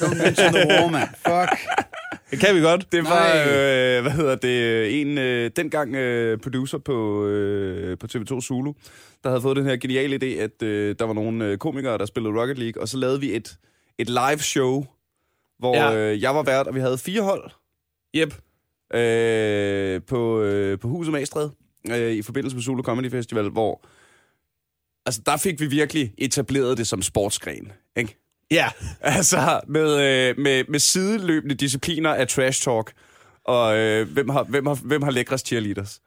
Don't mention the war, man. Fuck. Det kan vi godt. Det var, øh, hvad hedder det, en øh, dengang øh, producer på, øh, på TV2 Zulu, der havde fået den her geniale idé, at øh, der var nogle øh, komikere, der spillede Rocket League, og så lavede vi et, et live show, hvor ja. øh, jeg var vært, og vi havde fire hold Yep. Øh, på, øh, på Huset Magstred øh, i forbindelse med Zulu Comedy Festival, hvor altså, der fik vi virkelig etableret det som sportsgren, ikke? Ja. Altså, med, øh, med, med sideløbende discipliner af trash talk. Og øh, hvem, har, hvem, har, hvem har lækrest cheerleaders?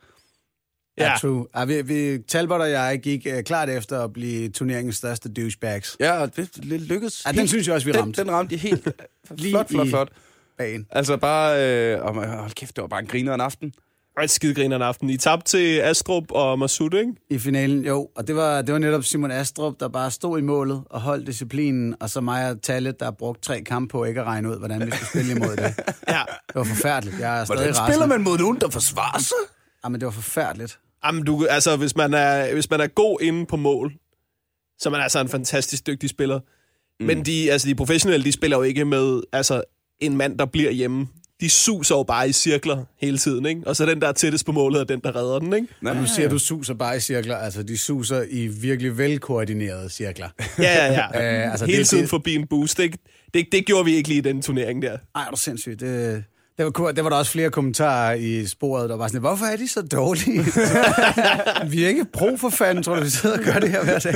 Ja, Ja. true. Ja, vi, vi, Talbot og jeg gik uh, klart efter at blive turneringens største douchebags. Ja, og det, det lykkedes. Ja, den synes jeg også, vi den, ramte. Den ramte I helt flot, flot, i- flot. Bagen. Altså bare, øh, oh, hold kæft, det var bare en griner en aften. Og et skidegriner en aften. I tabte til Astrup og Masud, ikke? I finalen, jo. Og det var, det var netop Simon Astrup, der bare stod i målet og holdt disciplinen, og så mig og Talle, der har brugt tre kampe på ikke at regne ud, hvordan vi skulle spille imod det. Ja. Det var forfærdeligt. Jeg er Hvordan stadig spiller rasende. man mod nogen, der forsvarer sig? Jamen, det var forfærdeligt. Jamen, du, altså, hvis man, er, hvis man er god inde på mål, så er man altså en fantastisk dygtig spiller. Mm. Men de, altså, de professionelle, de spiller jo ikke med altså, en mand, der bliver hjemme. De suser jo bare i cirkler hele tiden, ikke? Og så den, der er tættest på målet, er den, der redder den, ikke? Nej, Og nu siger du suser bare i cirkler. Altså, de suser i virkelig velkoordinerede cirkler. Ja, ja, ja. Øh, altså, hele det- tiden det- forbi en boost, ikke? Det, det gjorde vi ikke lige i den turnering der. Ej, er du sindssygt. Det, der, var, der var der også flere kommentarer i sporet, der var sådan, hvorfor er de så dårlige? vi er ikke pro for fanden, tror du, vi sidder og gør det her hver dag.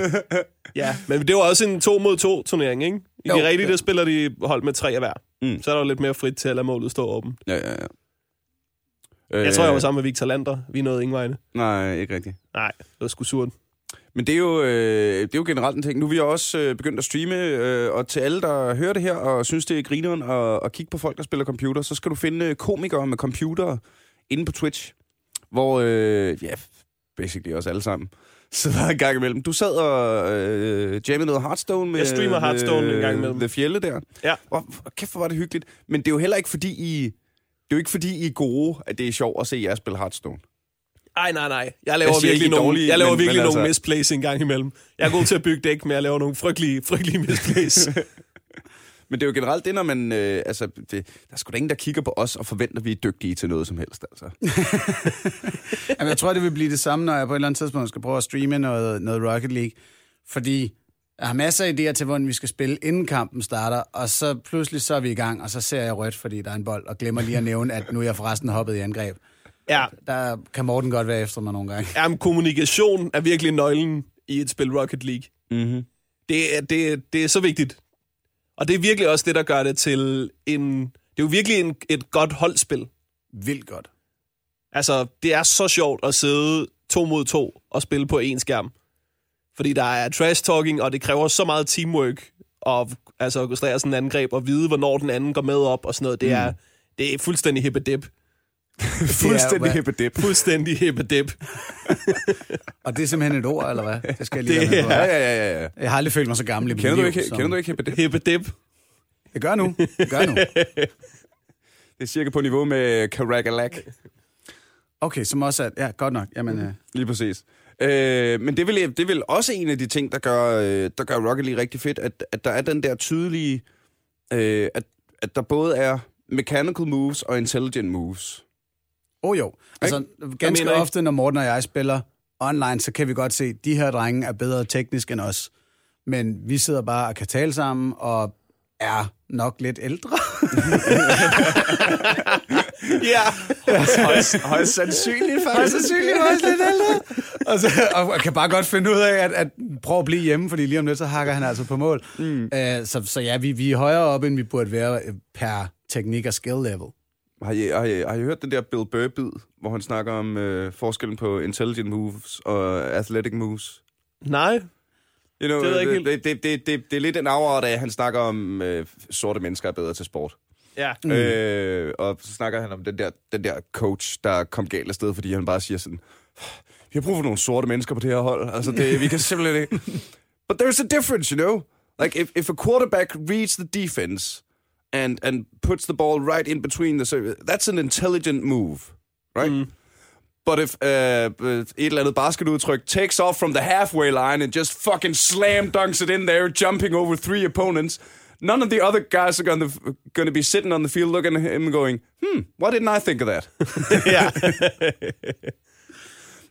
Ja, men det var også en to mod to turnering, ikke? I Jo, de rigtige, jo. der spiller de hold med tre af hver. Mm. Så er der jo lidt mere frit til at lade målet stå åben. Ja, ja, ja. Jeg tror, jeg var sammen med Victor Lander. Vi nåede ingen vegne. Nej, ikke rigtigt. Nej, det var sgu surt. Men det er, jo, øh, det er jo generelt en ting. Nu er vi også øh, begyndt at streame, øh, og til alle, der hører det her og synes, det er grineren at, at kigge på folk, der spiller computer, så skal du finde øh, komikere med computer inde på Twitch, hvor, øh, ja, basically os alle sammen, sidder en gang imellem. Du sad og øh, jammede noget Hearthstone med... Jeg streamer Hearthstone en gang imellem. The Fjelle der. Ja. Og, kæft, hvor var det hyggeligt. Men det er jo heller ikke, fordi I... Det er jo ikke, fordi I er gode, at det er sjovt at se jer spille Hearthstone. Ej, nej, nej. Jeg laver Jeg virkelig nogle, dårlige, jeg laver men- virkelig men nogle altså- misplays en gang imellem. Jeg er god til at bygge dæk, men jeg laver nogle frygtelige, frygtelige misplays. Men det er jo generelt det, når man... Øh, altså, det, der er sgu da ingen, der kigger på os og forventer, at vi er dygtige til noget som helst, altså. Jamen, jeg tror, det vil blive det samme, når jeg på et eller andet tidspunkt skal prøve at streame noget, noget Rocket League. Fordi jeg har masser af idéer til, hvordan vi skal spille, inden kampen starter, og så pludselig så er vi i gang, og så ser jeg rødt, fordi der er en bold, og glemmer lige at nævne, at nu er jeg forresten hoppet i angreb. Ja, Der kan Morten godt være efter mig nogle gange. Jamen, kommunikation er virkelig nøglen i et spil Rocket League. Mm-hmm. Det er, det, er- det er så vigtigt. Og det er virkelig også det, der gør det til en... Det er jo virkelig en, et godt holdspil. Vildt godt. Altså, det er så sjovt at sidde to mod to og spille på én skærm. Fordi der er trash-talking, og det kræver så meget teamwork og altså orkestrere sådan en angreb og vide, hvornår den anden går med op og sådan noget. Det er, det er fuldstændig hippedip. Fuldstændig hippedip. Fuldstændig hippedip. Og det er simpelthen et ord, eller hvad? Det skal jeg lige Det. Ja, ja, ja, ja, ja. Jeg har aldrig følt mig så gammel i mit Kender du liv, ikke, som- kender du ikke hippedip? Hippedip. Det gør nu. Det gør nu. Det er cirka på niveau med Karagalak. Okay, som også er... Ja, godt nok. Jamen, øh, Lige præcis. Øh, men det er, vel, det vel også en af de ting, der gør, øh, der gør Rocket League rigtig fedt, at, at der er den der tydelige, øh, at, at der både er mechanical moves og intelligent moves. Oh jo. Altså, ganske mener ikke- ofte, når Morten og jeg spiller online, så kan vi godt se, at de her drenge er bedre teknisk end os. Men vi sidder bare og kan tale sammen, og er nok lidt ældre. Ja. Højst, højst sandsynligt, Og så synligt også lidt ældre. Og, så, og, og kan bare godt finde ud af, at, at prøve at blive hjemme, fordi lige om lidt, så hakker han altså på mål. Mm. Uh, så, så ja, vi, vi er højere op, end vi burde være øh, per teknik og skill level. Har I, har, I, har I hørt den der Bill Burr-bid, hvor han snakker om øh, forskellen på intelligent moves og athletic moves? Nej. You know, Det ved jeg ikke det, det, det, det, det er lidt en afart af, at han snakker om, øh, sorte mennesker er bedre til sport. Ja. Mm. Øh, og så snakker han om den der, den der coach, der kom galt afsted, fordi han bare siger sådan, vi har brug for nogle sorte mennesker på det her hold. Altså, det, vi kan simpelthen ikke... But there's a difference, you know? Like, if, if a quarterback reads the defense and, and puts the ball right in between the... cir- That's an intelligent move, right? Mm. But if uh, et eller andet basketudtryk takes off from the halfway line and just fucking slam dunks it in there, jumping over three opponents, none of the other guys are gonna, gonna be sitting on the field looking at him going, hmm, why didn't I think of that? ja.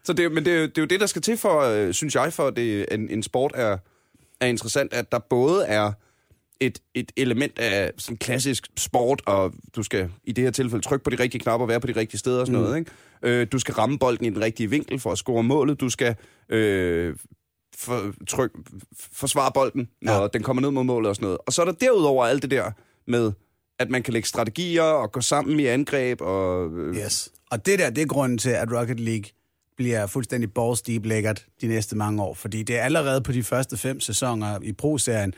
Så det, men det, det er jo det, der skal til for, øh, synes jeg, for det, en, en sport er, er interessant, at der både er et, et element af sådan klassisk sport, og du skal i det her tilfælde trykke på de rigtige knapper være på de rigtige steder og sådan mm. noget. Ikke? Øh, du skal ramme bolden i den rigtige vinkel for at score målet. Du skal øh, for, tryk, forsvare bolden, når ja. den kommer ned mod målet og sådan noget. Og så er der derudover alt det der med, at man kan lægge strategier og gå sammen i angreb. Og, øh, Yes. Og det der, det er grunden til, at Rocket League bliver fuldstændig balls deep lækkert de næste mange år. Fordi det er allerede på de første fem sæsoner i Pro-serien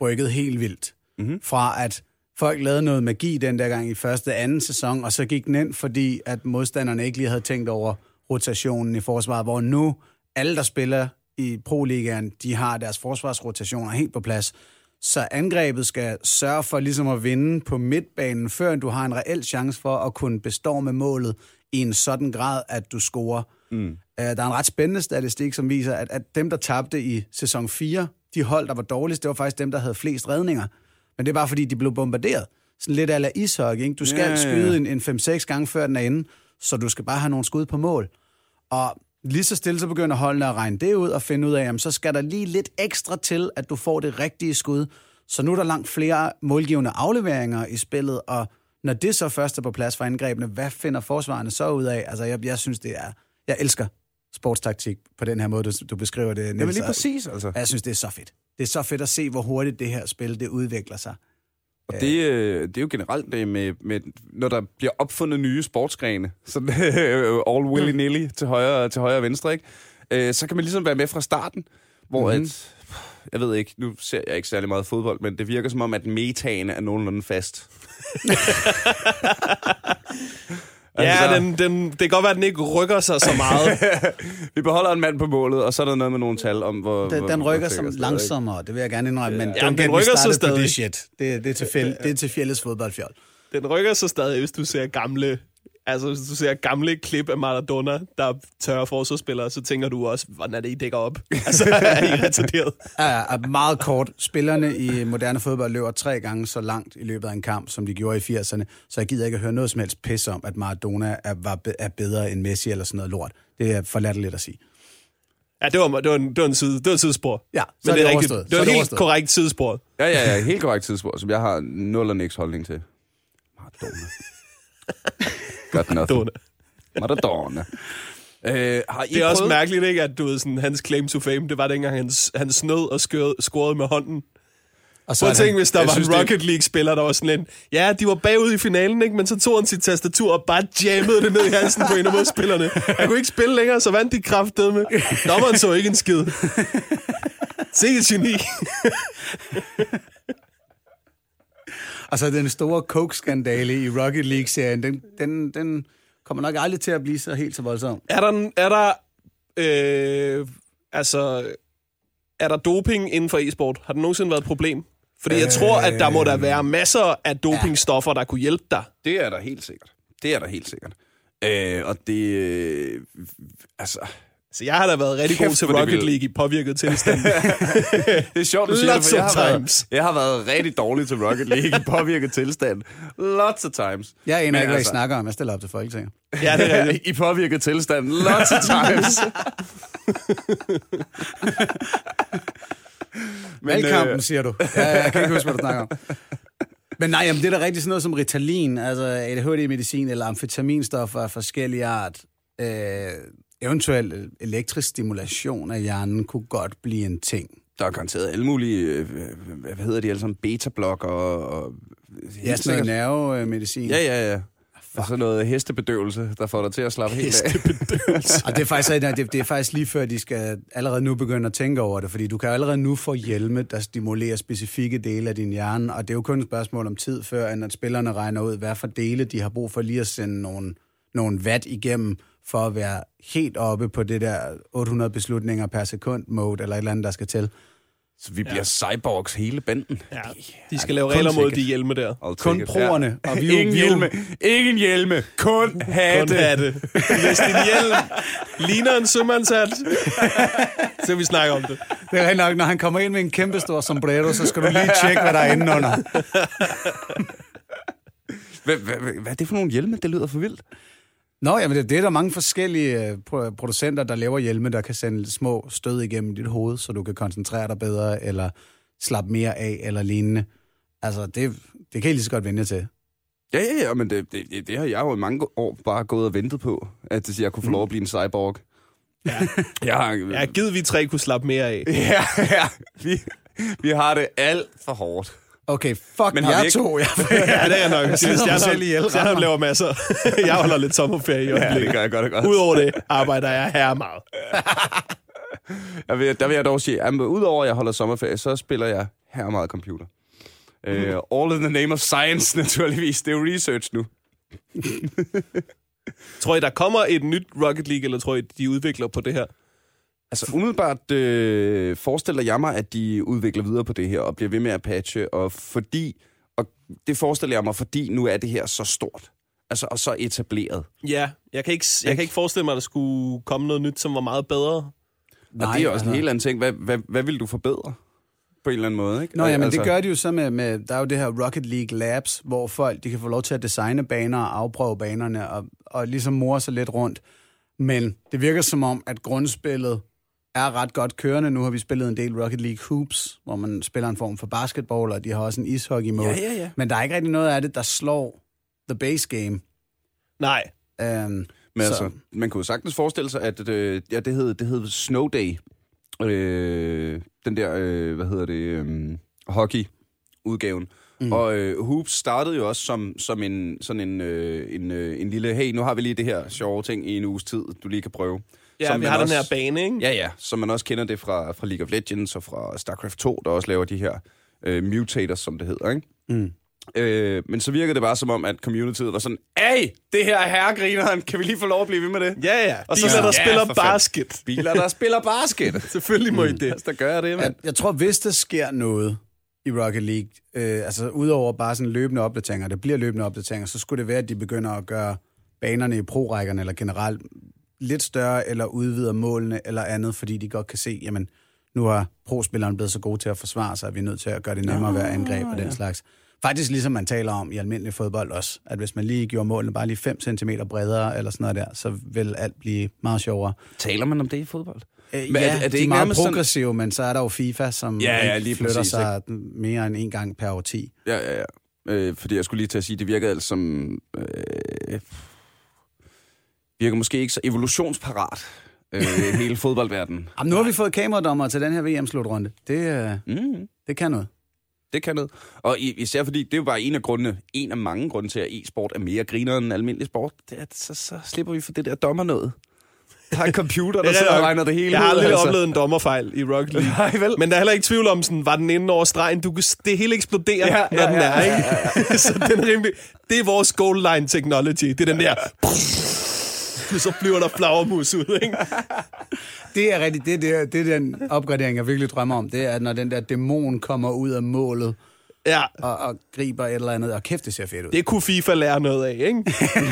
rykket helt vildt. Mm-hmm. Fra at folk lavede noget magi den der gang i første anden sæson, og så gik den ind, fordi at modstanderne ikke lige havde tænkt over rotationen i forsvaret, hvor nu alle, der spiller i Pro-ligaen, de har deres forsvarsrotationer helt på plads. Så angrebet skal sørge for ligesom at vinde på midtbanen, før du har en reel chance for at kunne bestå med målet i en sådan grad, at du scorer. Mm. Uh, der er en ret spændende statistik, som viser, at, at dem, der tabte i sæson 4, de hold, der var dårligst, det var faktisk dem, der havde flest redninger. Men det er bare fordi, de blev bombarderet. Sådan lidt ala ishockey, ikke? Du skal Ja, ja, ja, skyde en, en 5-6 gange før den er inde, så du skal bare have nogle skud på mål. Og lige så stille, så begynder holdene at regne det ud og finde ud af, jamen, så skal der lige lidt ekstra til, at du får det rigtige skud. Så nu er der langt flere målgivende afleveringer i spillet, og når det så først er på plads for angrebene, hvad finder forsvarerne så ud af? Altså, jeg, jeg synes, det er... Jeg elsker sportstaktik på den her måde, du, du beskriver det, Niels. Jamen lige præcis, altså. Jeg synes, det er så fedt. Det er så fedt at se, hvor hurtigt det her spil, det udvikler sig. Og det, øh, det er jo generelt det med, med, når der bliver opfundet nye sportsgrene, sådan all willy-nilly til højre, til højre og venstre, ikke? Øh, så kan man ligesom være med fra starten, hvor mm-hmm. at, jeg ved ikke, nu ser jeg ikke særlig meget fodbold, men det virker som om, at metaen er nogenlunde fast. Ja, Altså- den, den, det kan godt være, at den ikke rykker sig så meget. Vi beholder en mand på målet, og så er der noget med nogle tal om, hvor... Den, hvor, den rykker ikke? langsommere, det vil jeg gerne indrømme, men Ja, den me rykker på stadig. this shit. Det, det, er til fjell, det er til fjellets fodboldfjold. Den rykker sig stadig, hvis du ser gamle Altså, hvis du ser gamle klip af Maradona, der tørrer forsvarsspillere, så tænker du også, hvordan er det, I dækker op? Altså, er I retarderet? Ja, ja, meget kort. Spillerne i moderne fodbold løber tre gange så langt i løbet af en kamp, som de gjorde i 80'erne, så jeg gider ikke at høre noget som helst pis om, at Maradona er, var, er bedre end Messi eller sådan noget lort. Det er for latterligt at sige. Ja, det var, det var, en, det var, en side, det var et sidespor. Ja, så Men er det rigtigt. overstået. Det Så var er et det helt overstået. korrekt sidespor. Ja, ja, ja. Helt korrekt tidspunkt, som jeg har nul og niks holdning til. Maradona. Got nothing. Maradona. Øh, har I Det er også prøvet- mærkeligt, ikke, at du ved, sådan, hans claim to fame, det var dengang, han, han snød og skørede, scorede med hånden. Og Så tænkte, hvis der var synes, en Rocket League-spiller, der var sådan lidt, ja, de var bagud i finalen, ikke? men så tog han sit tastatur og bare jammede det ned i halsen på en af modspillerne. Han kunne ikke spille længere, så vandt de kraftedeme. med. Dommeren så ikke en skid. Se et geni. Og så den store Coke-skandale i Rocket League-serien, den, den, den kommer nok aldrig til at blive så helt så voldsom. Er der, er der, øh, altså, er der doping inden for e-sport? Har det nogensinde været et problem? Fordi jeg tror, at der må der være masser af dopingstoffer, der kunne hjælpe dig. Det er der helt sikkert. Det er der helt sikkert. Øh, og det... Øh, altså... Så jeg har da været rigtig Kæft, god til det Rocket. League i påvirket tilstand. Det er sjovt, du siger det, Lots for jeg har, times. været, jeg har været rigtig dårlig til Rocket League i påvirket tilstand. Lots of times. Jeg aner Men ikke, hvad I altså- snakker om. Jeg stiller op til Folketinget. ja, det er. I påvirket tilstand. Lots of times. Men, Valgkampen, siger du. Ja, jeg kan ikke huske, hvad du snakker om. Men nej, jamen, det er da rigtig sådan noget som Ritalin, altså ADHD-medicin eller amfetaminstoffer af forskellige art. Øh, eventuelt elektrisk stimulation af hjernen kunne godt blive en ting. Der er garanteret alle mulige, øh, hvad hedder de alle sammen, beta-blokker og... og Ja, sådan noget nervemedicin. Ja, ja, ja. Og så noget hestebedøvelse, der får dig til at slappe helt af. Og det er, faktisk, det, det er faktisk lige før, de skal allerede nu begynde at tænke over det, fordi du kan allerede nu få hjelme, der stimulerer specifikke dele af din hjerne, og det er jo kun et spørgsmål om tid, før end at spillerne regner ud, hvad for dele de har brug for lige at sende nogle, nogle watt igennem, for at være helt oppe på det der 800 beslutninger per sekund mode, eller et eller andet, der skal til. Så vi bliver cyborgs hele banden. Ja, de skal lave regler mod de hjelme der. Take Kun proerne, og vi Ingen hjelme. Ingen hjelme. Kun hatte. Kun hatte. Hvis din hjelm ligner en sømandshat, så vi snakke om det. Det er rigtig nok, når han kommer ind med en kæmpe stor sombrero, så skal du lige tjekke, hvad der er inde under. Hvad, hvad, hvad, hvad er det for nogle hjelme? Det lyder for vildt. Nå, jamen det, det er der mange forskellige øh, pro- producenter, der laver hjelme, der kan sende små stød igennem dit hoved, så du kan koncentrere dig bedre, eller slappe mere af, eller lignende. Altså, det, det kan I lige så godt vende til. Ja, ja, ja, men det, det, det, det har jeg jo i mange år bare gået og ventet på, at jeg kunne få lov at blive en cyborg. Ja. Jeg har, Ja, givet vi tre kunne slappe mere af. ja, ja. Vi, vi har det alt for hårdt. Okay, fuck Men jer ikke- to. Jeg, Ja, det er nok. Jeg sidder mig selv ihjel. Stjernholm laver masser. Jeg holder lidt sommerferie i Ja, det øjeblikket. gør jeg godt og godt. Udover det arbejder jeg her meget. Jeg vil, der vil jeg dog sige, at udover at jeg holder sommerferie, så spiller jeg her meget computer. Uh, all in the name of science, naturligvis. Det er jo research nu. Tror I, der kommer et nyt Rocket League, eller tror I, de udvikler på det her? Altså umiddelbart øh, forestiller jeg mig, at de udvikler videre på det her, og bliver ved med at patche, og fordi, og det forestiller jeg mig, fordi nu er det her så stort, altså og så etableret. Ja, jeg kan ikke, jeg kan ikke forestille mig, at der skulle komme noget nyt, som var meget bedre. Og det er også en helt anden ting. Hvad, hvad, hvad vil du forbedre? På en eller anden måde, ikke? Nå ja, men altså, det gør de jo så med, med, der er jo det her Rocket League Labs, hvor folk de kan få lov til at designe baner og afprøve banerne, og, og ligesom more sig lidt rundt. Men det virker som om, at grundspillet er ret godt kørende. Nu har vi spillet en del Rocket League Hoops, hvor man spiller en form for basketball, og de har også en ishockey-mode. Ja, ja, ja. Men der er ikke rigtig noget af det, der slår the base game. Nej, Um, Men altså, man kunne jo sagtens forestille sig, at øh, ja, det hed, det hed Snow Day. Øh, den der, øh, hvad hedder det, øh, hockey-udgaven. Mm. Og øh, Hoops startede jo også som, som en, sådan en, øh, en, øh, en lille, hey, nu har vi lige det her sjove ting i en uges tid, du lige kan prøve. Ja, Som vi man har også, den her bane, ikke? Ja, ja, som man også kender det fra, fra League of Legends og fra StarCraft 2, der også laver de her øh, mutators, som det hedder, ikke? Mm. Øh, men så virkede det bare som om, at communityet var sådan, Hey, det her er herregrineren, kan vi lige få lov at blive ved med det? Ja, ja. Og Biler, så- der Ja, spiller fanden. basket. Biler, der spiller basket. Selvfølgelig må I det. Altså, der gør jeg det, Jeg, mand. jeg tror, hvis der sker noget i Rocket League, øh, altså udover bare sådan løbende opdateringer, det bliver løbende opdateringer, så skulle det være, at de begynder at gøre banerne i pro-rækkerne, eller generelt lidt større, eller udvider målene, eller andet, fordi de godt kan se, jamen, nu har pro-spilleren blevet så god til at forsvare sig, at vi er nødt til at gøre det nemmere at være angreb og den slags. Faktisk ligesom man taler om i almindelig fodbold også, at hvis man lige gjorde målene bare lige 5 cm bredere, eller sådan noget der, så vil alt blive meget sjovere. Taler man om det i fodbold? Øh, Men ja, er det- er det de er ikke meget nærmest sådan- progressive, men så er der jo FIFA, som Ja, ja, ikke lige flytter præcis, sig mere end en gang per årti. Ja, ja, ja. Øh, fordi jeg skulle lige til at sige, det virker altså som... Øh, virker måske ikke så evolutionsparat, øh, hele fodboldverdenen. Jamen, nu har vi fået kameradommer til den her VM-slutrunde. Det, øh, Mm. det kan noget. Det kan noget. Og især fordi, det er jo bare en af grundene, en af mange grunde til, at e-sport er mere griner end almindelig sport. Det er, at så, så slipper vi for det der dommer noget. Der er en computer, der er sidder og regner det hele Jeg har aldrig altså. oplevet en dommerfejl i Rocket League. Nej, vel? Men der er heller ikke tvivl om, sådan, var den inde over stregen. Du kan, det hele eksploderer, Ja, ja, ja, når den ja, er, ikke? Så den er rimelig... Det er vores goal line technology. Det er den der... Så flyver der flagermus ud, ikke? Det er rigtigt. Det er, det, er, det er den opgradering, jeg virkelig drømmer om. Det er, at når den der dæmon kommer ud af målet Ja, og, og griber et eller andet. Og kæft, det ser fedt ud. det kunne FIFA lære noget af, ikke?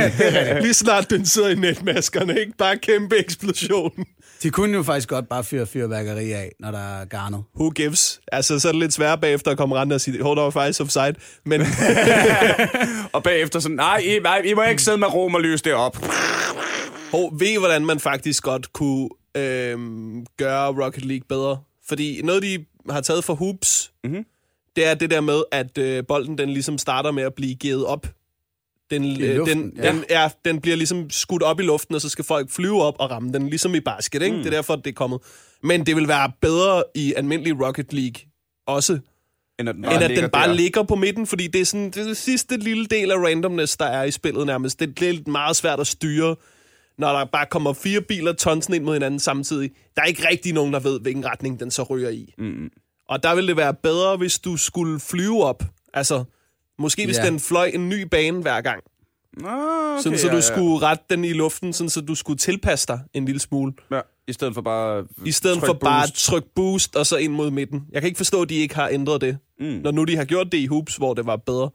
Lige snart den sidder i netmaskerne, ikke? Bare kæmpe eksplosion. De kunne jo faktisk godt bare fyre fyrværkeri af, når der er garnet. Who gives? Altså, så er det lidt svært bagefter at komme rende og sige, hold der var faktisk offside. Men Og bagefter sådan, nej, I, nej, I må ikke sidde med rom og løse det op. hov, ved I, hvordan man faktisk godt kunne øhm, gøre Rocket League bedre? Fordi noget, de har taget for hoops, mm-hmm. det er det der med, at øh, bolden den ligesom starter med at blive givet op. Den, øh, luften, den, ja. den, ja, den bliver ligesom skudt op i luften, og så skal folk flyve op og ramme den, ligesom i basket. Ikke? Mm. Det er derfor, det er kommet. Men det vil være bedre i almindelig Rocket League også, End at den end at den bare der. ligger på midten, fordi det er sådan det er den sidste lille del af randomness, der er i spillet nærmest. Det er lidt meget svært at styre, når der bare kommer fire biler tonsen ind mod hinanden samtidig. Der er ikke rigtig nogen, der ved, hvilken retning den så ryger i. Mm. Og der ville det være bedre, hvis du skulle flyve op. Altså, måske hvis Ja. den fløj en ny bane hver gang. Nå, okay, Sådan, så ja, du ja. skulle rette den i luften, sådan, så du skulle tilpasse dig en lille smule. Ja, i stedet for bare... I stedet tryk for bare at boost. boost og så ind mod midten. Jeg kan ikke forstå, at de ikke har ændret det. Mm. Når nu de har gjort det i hoops, hvor det var bedre.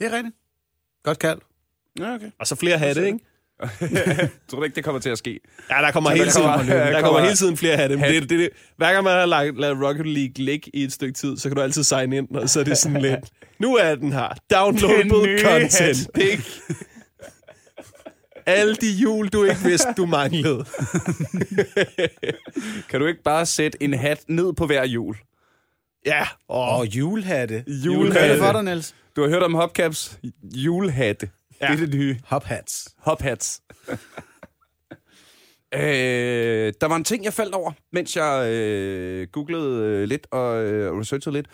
Det er rigtigt. Godt kaldt. Ja, okay. Og så flere hatte, ikke? Tror du ikke, det kommer til at ske? Ja, der kommer, Så hele der tiden, kommer- der der kommer, kommer- hele tiden flere hatte. Men det, det, det, hver gang man har lagt, lavet Rocket League ligge i et stykke tid, så kan du altid sign ind, og så er det sådan lidt, nu er den her. Downloadable Den nye content. er ikke... Alle de jul, du ikke vidste, du manglede. Kan du ikke bare sætte en hat ned på hver hjul? Ja, og Og julehatte. Julehatte. Hvad er det for dig, Niels? Du har hørt om hopcaps? Julehatte. Ja. Det er det nye. Hophats. Hophats. øh, der var en ting, jeg faldt over, mens jeg øh, googlede øh, lidt og øh, researchede lidt,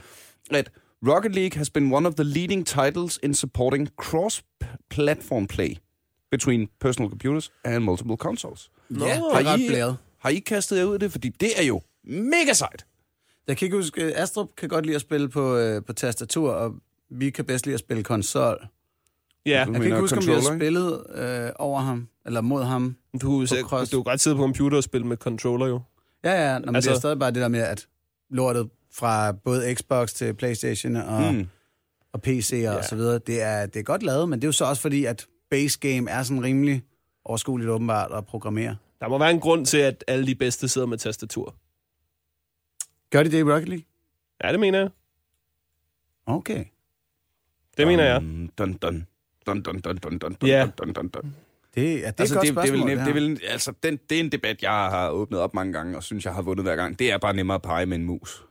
at Rocket League has been one of the leading titles in supporting cross-platform play between personal computers and multiple consoles. Ja, det Har er I- blæret. Har I kastet jer ud af det? Fordi det er jo mega sejt. Jeg kan ikke huske, Astrup kan godt lide at spille på, øh, på tastatur, og vi kan bedst lide at spille konsol. Ja, Du Jeg kan ikke huske, om vi har spillet øh, over ham, eller mod ham. du, du, cross. du kan godt sidde på computer og spille med controller, jo. Ja, ja, Nå, men altså, Altså- det er stadig bare det der med, at lortet fra både Xbox til Playstation og, Mm. og PC og så videre, det er, det er godt lavet, men det er jo så også fordi, at base game er sådan rimelig overskueligt åbenbart at programmere. Der må være en grund til, at alle de bedste sidder med tastatur. Gør de det i Rocket League? Ja, det mener jeg. Okay. Det mener jeg. Dun, dun, dun. Dun, dun, dun, dun, dun, Ja. dun, dun, dun. Det, ja, det er altså, et godt det, det, er spørgsmål, vel, det, er vel, altså, den, det er en debat, jeg har åbnet op mange gange, og synes, jeg har vundet hver gang. Det er bare nemmere at pege med en mus.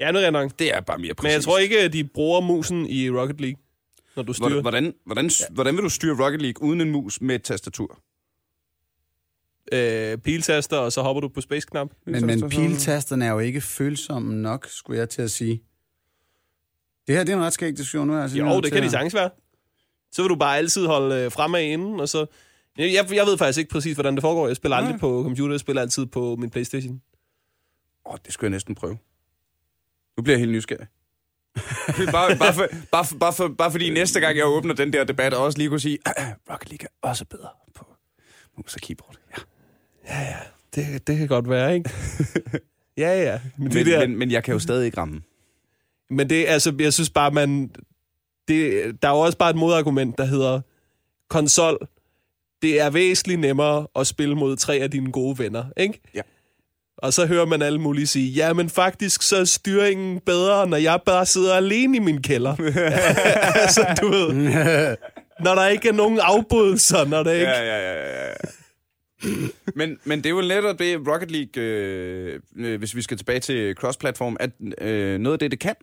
Ja, nu er det nok. Det er bare mere præcis. Men jeg tror ikke, at de bruger musen i Rocket League, når du styrer. Hvordan, hvordan, hvordan, hvordan vil du styre Rocket League uden en mus med et tastatur? Øh, piltaster, og så hopper du på space-knap. Men, men piltasterne er jo ikke følsomme nok, skulle jeg til at sige. Det her det er en ret skæg diskussion nu. er Jeg Jo, det kan de sagtens være. Så vil du bare altid holde øh, fremad inden, og så... Jeg, jeg, ved faktisk ikke præcis, hvordan det foregår. Jeg spiller aldrig Nej. på computer, jeg spiller altid på min Playstation. Åh, oh, det skulle jeg næsten prøve. Nu bliver jeg helt nysgerrig. bare, bare, for, bare, for, bare, for, bare fordi næste gang, jeg åbner den der debat, og også lige kunne sige, "Ah, Rocket League er også bedre på mus og keyboard. Ja. Det, det kan godt være, ikke? ja, ja. Men, Men, det der, men, men jeg kan jo stadig ikke ramme. Men det, altså, jeg synes bare, man... Det, der er jo også bare et modargument, der hedder, konsol, det er væsentligt nemmere at spille mod tre af dine gode venner, ikke? Ja. Og så hører man alle mulige sige, ja, men faktisk så er styringen bedre, når jeg bare sidder alene i min kælder. altså, du ved, når der ikke er nogen afbrydelser, når der ikke... Ja, ja, ja, ja. men, men det er jo netop det, Rocket League, øh, øh, hvis vi skal tilbage til cross-platform, at øh, noget af det, det kan,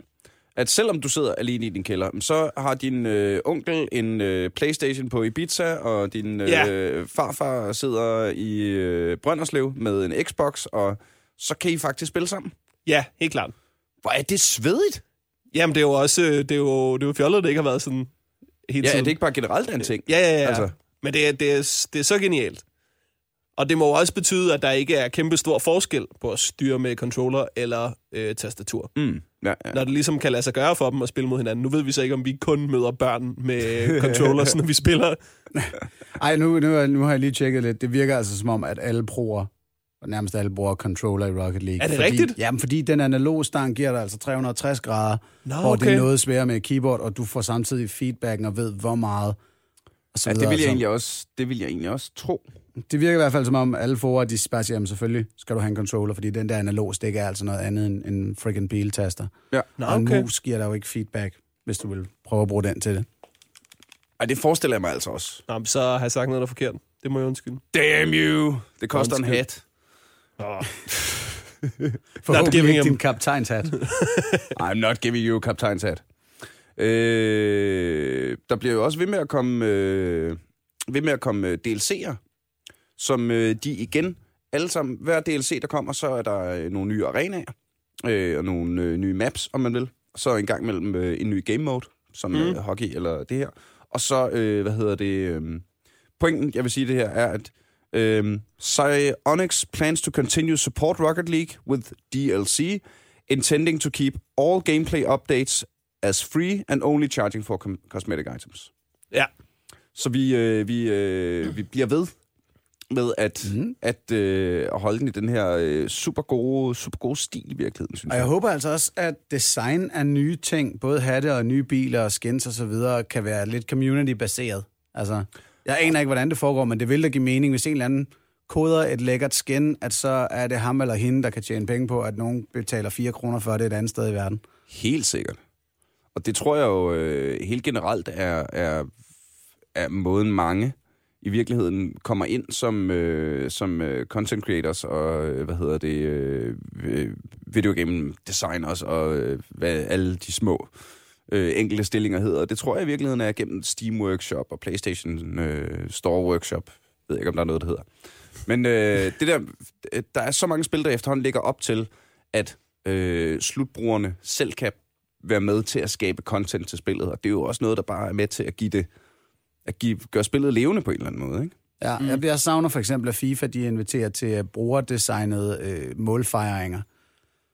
at selvom du sidder alene i din kælder, så har din øh, onkel en øh, Playstation på Ibiza, og din øh, Ja. farfar sidder i øh, Brønderslev med en Xbox, og så kan I faktisk spille sammen. Ja, helt klart. Hvor er det svedigt? Jamen, det er jo også øh, det er jo, det er jo fjollet, det ikke har været sådan hele Ja, er tiden. det ikke bare generelt en ting? Ja, ja, ja. Altså. Altså. Men det er, det, er, det er så genialt. Og det må jo også betyde, at der ikke er kæmpe stor forskel på at styre med controller eller øh, tastatur. Mm. Ja, ja. Når det ligesom kan lade sig gøre for dem at spille mod hinanden. Nu ved vi så ikke, om vi kun møder børn med controllers, når vi spiller. Ej, nu, nu, nu har jeg lige tjekket lidt. Det virker altså som om, at alle bruger, og nærmest alle bruger controller i Rocket League. Er det fordi, rigtigt? Jamen, fordi den analoge stang giver dig altså 360 grader, Nå, hvor det er noget sværere med keyboard, og du får samtidig feedbacken og ved, hvor meget. Og så Ja, det vil jeg Altså, egentlig også, det vil jeg egentlig også tro. det virker i hvert fald som om, alle forer, de bare siger, jamen selvfølgelig skal du have en controller, fordi den der analog stik er altså noget andet end en freaking biltaster. Ja. Nå, Og en okay. mus giver dig jo ikke feedback, hvis du vil prøve at bruge den til det. Ej, det forestiller jeg mig altså også. Nå, men så har jeg sagt noget, der er forkert. Det må jeg undskylde. Damn you! Det koster en Undskyld. hat. Forhåbentlig giving ikke him- din kaptajnshat. I'm not giving you kaptajns hat. Øh, der bliver jo også ved med at komme, øh, ved med at komme øh, DLC'er, som øh, de igen, alle sammen, hver DLC, der kommer, så er der øh, nogle nye arenaer, øh, og nogle øh, nye maps, om man vil. Så en gang mellem øh, en ny game mode, som mm. øh, hockey eller det her. Og så, øh, hvad hedder det, øh, pointen, jeg vil sige det her, er, at øh, Psyonix plans to continue support Rocket League with DLC, intending to keep all gameplay updates as free and only charging for cosmetic items. Ja. Så vi, øh, vi, øh, vi bliver ved med at, mm. at, øh, holde den i den her øh, super, gode, super gode stil i virkeligheden, synes Og jeg. jeg håber altså også, at design af nye ting, både hatte og nye biler og skins og så videre, kan være lidt community-baseret. Altså, jeg aner ikke, hvordan det foregår, men det vil da give mening, hvis en eller anden koder et lækkert skin, at så er det ham eller hende, der kan tjene penge på, at nogen betaler 4 kroner for det et andet sted i verden. Helt sikkert. Og det tror jeg jo øh, helt generelt er, er, er måden mange i virkeligheden kommer ind som, øh, som øh, content creators og, øh, hvad hedder det, øh, øh videogame designers og øh, hvad alle de små øh, enkelte stillinger hedder. Det tror jeg i virkeligheden er gennem Steam Workshop og PlayStation øh, Store Workshop. Jeg ved ikke, om der er noget, der hedder. Men øh, det der, der er så mange spil, der efterhånden ligger op til, at øh, slutbrugerne selv kan være med til at skabe content til spillet, og det er jo også noget, der bare er med til at give det, at give, gøre spillet levende på en eller anden måde, ikke? Ja, mm. jeg, jeg savner for eksempel, at FIFA de inviterer til brugerdesignede øh, målfejringer.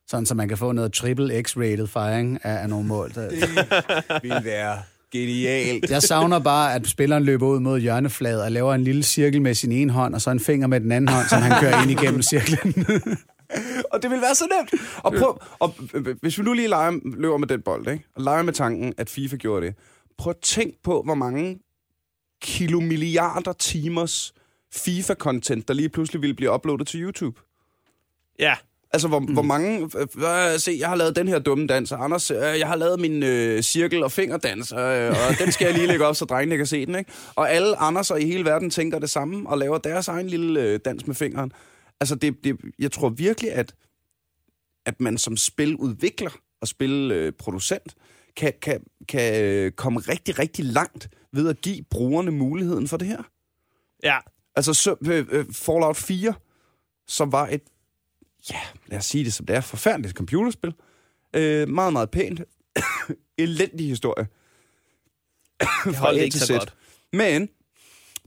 Sådan, så man kan få noget triple X-rated fejring af, af nogle mål. Der, Vil være genialt. Jeg savner bare, at spilleren løber ud mod hjørnefladet og laver en lille cirkel med sin ene hånd, og så en finger med den anden hånd, som han kører ind igennem cirklen. Og det vil være så nemt. Og, prøv, og hvis vi nu lige leger, løber med den bold, ikke? og leger med tanken, at FIFA gjorde det. Prøv at tænk på, hvor mange kilomilliarder timers FIFA-content, der lige pludselig ville blive uploadet til YouTube. Ja. Altså, hvor, mm. hvor mange... Øh, se, jeg har lavet den her dumme dans, og Anders, øh, jeg har lavet min øh, cirkel- og fingerdans, øh, og den skal jeg lige lægge op, så drengene kan se den, ikke? Og alle Anderser i hele verden tænker det samme, og laver deres egen lille øh, dans med fingeren. Altså, det, det, jeg tror virkelig, at, at man som spiludvikler og spilproducent kan, kan, kan øh, komme rigtig, rigtig langt ved at give brugerne muligheden for det her. Ja. Altså, så, øh, øh, Fallout 4, som var et, ja, lad os sige det som det er, forfærdeligt computerspil. Øh, meget, meget pænt. Elendig historie. Det holdt ikke så godt. Men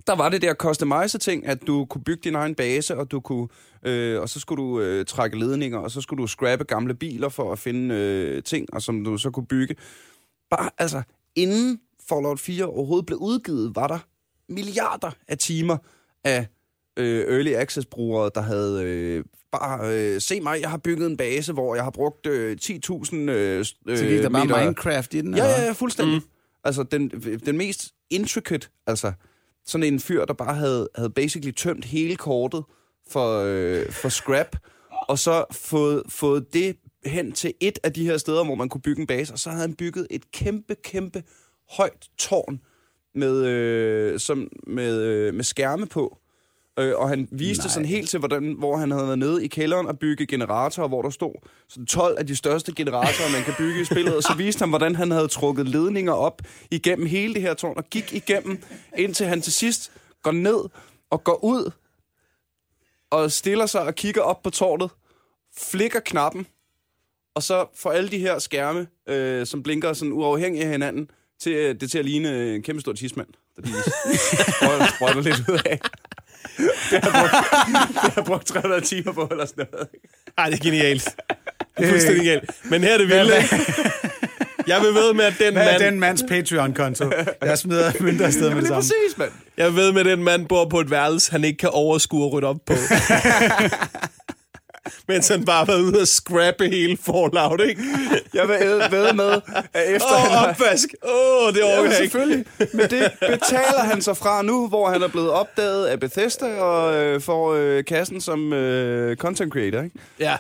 der var det der customize-ting, at du kunne bygge din egen base, og, du kunne, øh, og så skulle du øh, trække ledninger, og så skulle du scrappe gamle biler for at finde øh, ting, og som du så kunne bygge. Bare, altså, inden Fallout 4 overhovedet blev udgivet, var der milliarder af timer af øh, early access-brugere, der havde øh, bare, øh, se mig, jeg har bygget en base, hvor jeg har brugt øh, 10.000 øh, Så gik der bare meter- Minecraft i den? Ja, ja, ja, fuldstændig. Mm. Altså, den, den mest intricate, altså, sådan en fyr, der bare havde, havde basically tømt hele kortet for, øh, for scrap, og så fået, fået det hen til et af de her steder, hvor man kunne bygge en base, og så havde han bygget et kæmpe, kæmpe højt tårn med, øh, som, med, øh, med skærme på. Øh, og han viste Nej. sådan helt til, hvordan, hvor han havde været nede i kælderen og bygge generatorer, hvor der stod sådan 12 af de største generatorer, man kan bygge i spillet. Og så viste han, hvordan han havde trukket ledninger op igennem hele det her tårn, og gik igennem, indtil han til sidst går ned og går ud og stiller sig og kigger op på tårnet, flikker knappen, og så får alle de her skærme, øh, som blinker sådan uafhængigt af hinanden, til, øh, det til at ligne en kæmpe stor tidsmand, der de sprøjter, lidt ud af. Det har jeg brugt, det har jeg brugt 300 timer på, eller sådan noget. Ej, det er genialt. Det er fuldstændig genialt. Men her er det vilde. Jeg vil ved med, at den Hvad mand, den mands Patreon-konto? Jeg smider mønter afsted med det er samme. præcis, mand. jeg ved med, at den mand bor på et værelse, han ikke kan overskue og rydde op på. Mens han bare har været ude og scrappe hele Fallout, ikke? Jeg vil ved med, at efter Åh, han oh, har... opvask! Åh, oh, det overgår Ja, selvfølgelig. Men det betaler han sig fra nu, hvor han er blevet opdaget af Bethesda og øh, får øh, kassen som øh, content creator. Ikke? Ja.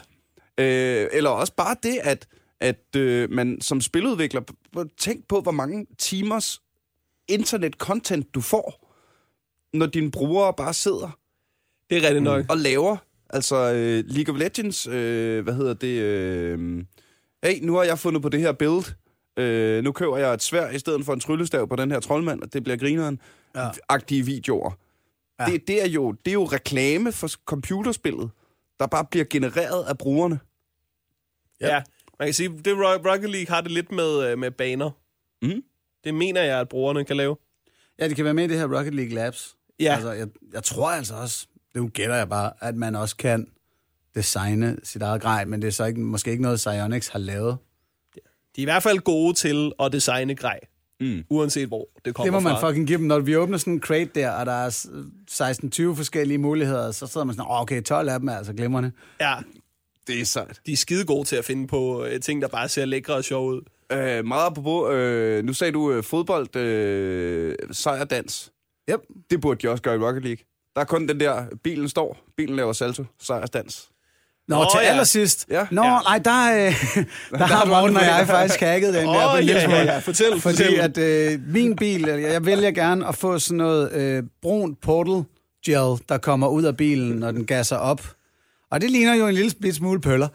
Øh, eller også bare det, at, at øh, man som spiludvikler, tænk på, hvor mange timers internet-content du får, når dine brugere bare sidder Det er rigtigt nok. og laver. Altså øh, League of Legends, øh, hvad hedder det? Øh, hey, nu har jeg fundet på det her build. Øh, nu køber jeg et svær i stedet for en tryllestav på den her troldmand, og det bliver grineren. Ja. Ja. Agtige videoer. Ja. Ja. Det, det, er jo, det er jo reklame for computerspillet, der bare bliver genereret af brugerne. Ja. Man kan sige, det Ro- Rocket League har det lidt med, øh, med baner. Mhm. Det mener jeg, at brugerne kan lave. Ja, det kan være med i det her Rocket League Labs. Ja. Altså, jeg, jeg tror altså også, det gætter jeg bare, at man også kan designe sit eget grej, men det er så ikke, måske ikke noget, Psyonix har lavet. De er i hvert fald gode til at designe grej. Mm. Uanset hvor det kommer Det må man fra. fucking give dem. Når vi åbner sådan en crate der, og der er s- 16-20 forskellige muligheder, så sidder man sådan, oh, okay, 12 af dem er altså glimrende. Ja, Det er sejt. de er skide gode til at finde på øh, ting, der bare ser lækre og sjove ud. Øh, meget apropos, øh, nu sagde du øh, fodbold, øh, sejrdans. Yep. Det burde de også gøre i Rocket League. Der er kun den der, bilen står, bilen laver salto, sejrsdans. Nå, Nå, til ja. allersidst. Ja. Nå, Ja. nej, der, øh, der har har Morten og jeg faktisk hacket den der på en lille ja, smule. ja, ja. Fortæl, Fordi fortæl. at øh, min bil, jeg, jeg vælger gerne at få sådan noget øh, brun portal gel, der kommer ud af bilen, når den gasser op. Og det ligner jo en lille bit smule pøller.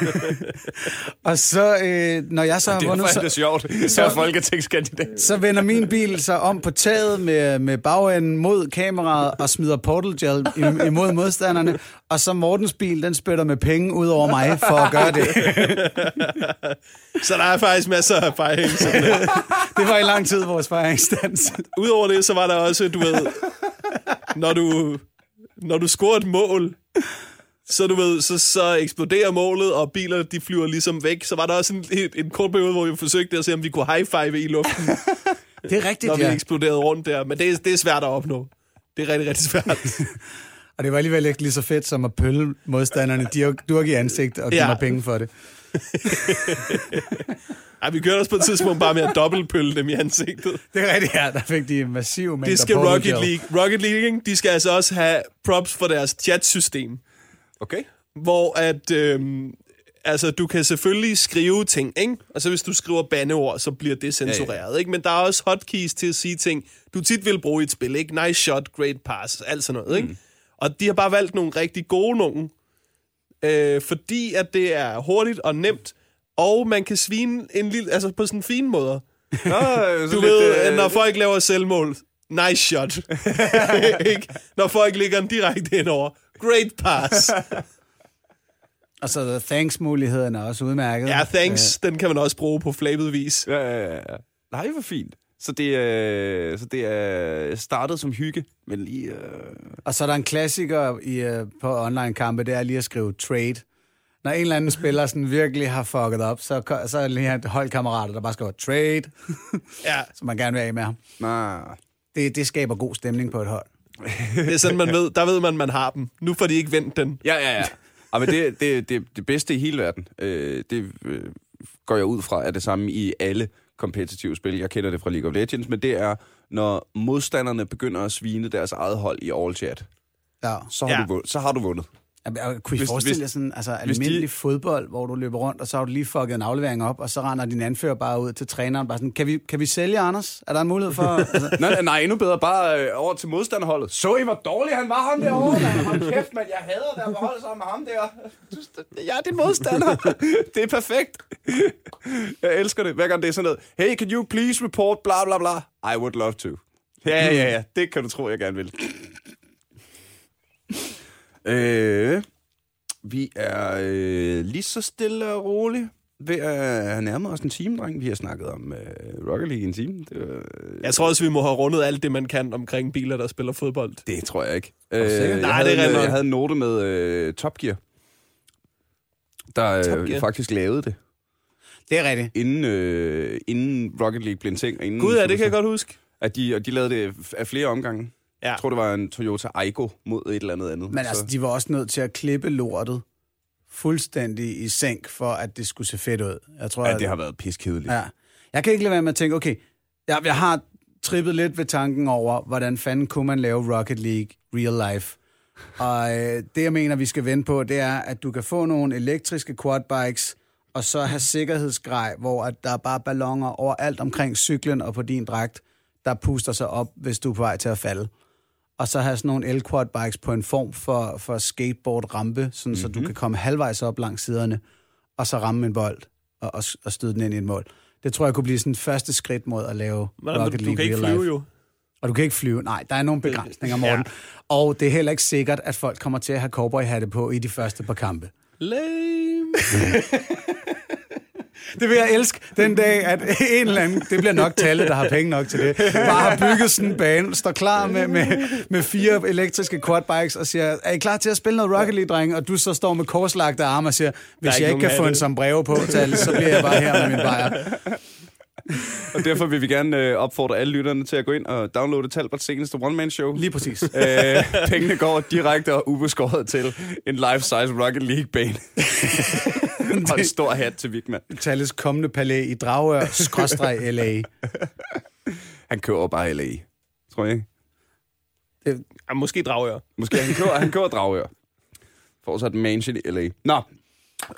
og så, øh, når jeg så har vundet, så, sjovt. Så er folketingskandidat. så vender min bil sig om på taget med, med bagenden mod kameraet og smider portal gel im- imod modstanderne. Og så Mortens bil, den spytter med penge ud over mig for at gøre det. Så der er faktisk masser af. Så Det var i lang tid vores fejringsdans. Udover det, så var der også, du ved, når du, når du scorer et mål, så du ved, så, så eksploderer målet, og biler, de flyver ligesom væk. Så var der også en, en, en kort periode, hvor vi forsøgte at se, om vi kunne high-five i luften, Det er rigtigt, når vi ja. eksploderede rundt der. Men det, er- det er svært at opnå. Det er rigtig, rigtig svært. Og det var alligevel ikke lige så fedt som at pølle modstanderne dirk- durk i ansigt og give Ja. mig penge for det. Ej, vi kørte også på et tidspunkt bare med at dobbeltpølle dem i ansigtet. Det er rigtigt, ja. Der fik de massive mængder Det skal Rocket. League. Rocket League, de skal altså også have props for deres chatsystem. Okay. hvor at, øhm, altså, du kan selvfølgelig skrive ting, ikke? Altså, hvis du skriver bandeord, så bliver det censureret, ja, ja. ikke? Men der er også hotkeys til at sige ting, du tit vil bruge i et spil, ikke? Nice shot, great pass, alt sådan noget, ikke? Og de har bare valgt nogle rigtig gode nogen, øh, fordi at det er hurtigt og nemt, og man kan svine en lille, altså på sådan en fin måde. Nå, Du ved, øh, når folk laver selvmål, nice shot. ikke? Når folk ligger den direkte indover, great pass. Og så thanks-muligheden er også udmærket. Ja, thanks. Den kan man også bruge på flabet vis. Ja, ja, ja. Nej, hvor fint. Så det, er, så det er startet som hygge, men lige... Øh... Og så er der en klassiker i, uh, på online-kampe, det er lige at skrive trade. Når en eller anden spiller sådan virkelig har fucket op, så, så er det lige et holdkammerater, der bare skriver trade, Ja, så man gerne vil af med ham. Nej. Det, det skaber god stemning på et hold. det er sådan, man ved. Der ved man, man har dem. Nu får de ikke vendt den. Ja, ja, ja. Ja, men det, det, det, det bedste i hele verden, øh, det øh, går jeg ud fra, er det samme i alle kompetitive spil. Jeg kender det fra League of Legends, men det er, når modstanderne begynder at svine deres eget hold i all chat. Ja. Så har, Ja. du, vundet, så har du vundet. Men, Kunne I Hvis- forestille jer sådan altså, hvis de- almindelig fodbold, hvor du løber rundt, og så har du lige fucket en aflevering op, og så render din anfører bare ud til træneren, bare sådan, kan vi, kan vi sælge, Anders? Er der en mulighed for... altså, nej, nej, endnu bedre. Bare øh, over til modstanderholdet. Så I, hvor dårlig han var ham derovre? mand? Hold kæft, mand. Jeg hader at beholde sammen med ham der. Jeg er din modstander. det er perfekt. Jeg elsker det. Hver gang det er sådan noget. Hey, can you please report bla bla bla? I would love to. Ja, ja, ja. Det kan du tro, jeg gerne vil. Øh, vi er øh, lige så stille og roligt ved at have nærmet os en time, dreng. Vi har snakket om øh, Rocket League i en time. Det, var, Jeg tror også, vi må have rundet alt det, man kan omkring biler, der spiller fodbold. det tror jeg ikke. Øh, sikker? jeg, Nej, havde, det er nok. jeg havde en note med øh, Top Gear, der Top øh, Gear? faktisk lavede det, det er rigtigt. inden, øh, inden Rocket League blev en ting. og Inden Gud, ja, det kan jeg godt huske. At de, og de lavede det af flere omgange. Ja. Jeg tror, det var en Toyota Aygo mod et eller andet andet. Men altså, de var også nødt til at klippe lortet fuldstændig i sænk, for at det skulle se fedt ud. Jeg tror, ja, at- det har været piskedeligt. Ja. Jeg kan ikke lade være med at tænke, okay, jeg, jeg har trippet lidt ved tanken over, hvordan fanden kunne man lave Rocket League real life. Og øh, det, jeg mener, vi skal vente på, det er, at du kan få nogle elektriske quadbikes, og så have sikkerhedsgrej, hvor at der er bare ballonger overalt omkring cyklen og på din dragt, der puster sig op, hvis du er på vej til at falde. Og så have sådan nogle el-quadbikes på en form for, for skateboard-rampe, sådan, mm-hmm. så du kan komme halvvejs op langs siderne, og så ramme en bold og, og, og støde den ind i et mål. Det tror jeg kunne blive sådan første skridt mod at lave Men, Rocket du League kan ikke flyve life. jo. Og du kan ikke flyve. Nej, der er nogle begrænsninger, Morten. Ja. Og det er heller ikke sikkert, at folk kommer til at have cowboyhatte på i de første par kampe. Lame. Det vil jeg elske den dag, at en eller anden, det bliver nok Talle, der har penge nok til det, bare har bygget sådan en bane, står klar med, med, med fire elektriske quadbikes og siger, er I klar til at spille noget Rocket League, drenge? Og du så står med korslagte arme og siger, hvis ikke jeg ikke kan få en hatte." sombrero på, Talle, så bliver jeg bare her med min bajer. Og derfor vil vi gerne øh, opfordre alle lytterne til at gå ind og downloade Talbots seneste one-man-show. Lige præcis. Øh, pengene går direkte og ubeskåret til en life-size Rocket League-bane. og en stor hat til Vigman. Talles kommende palæ i Dragør, skråstreg LA. Han kører bare LA, tror jeg ikke? Ja, måske drager jeg. Måske han kører, han kører Dragør. Fortsat mansion i LA. Nå,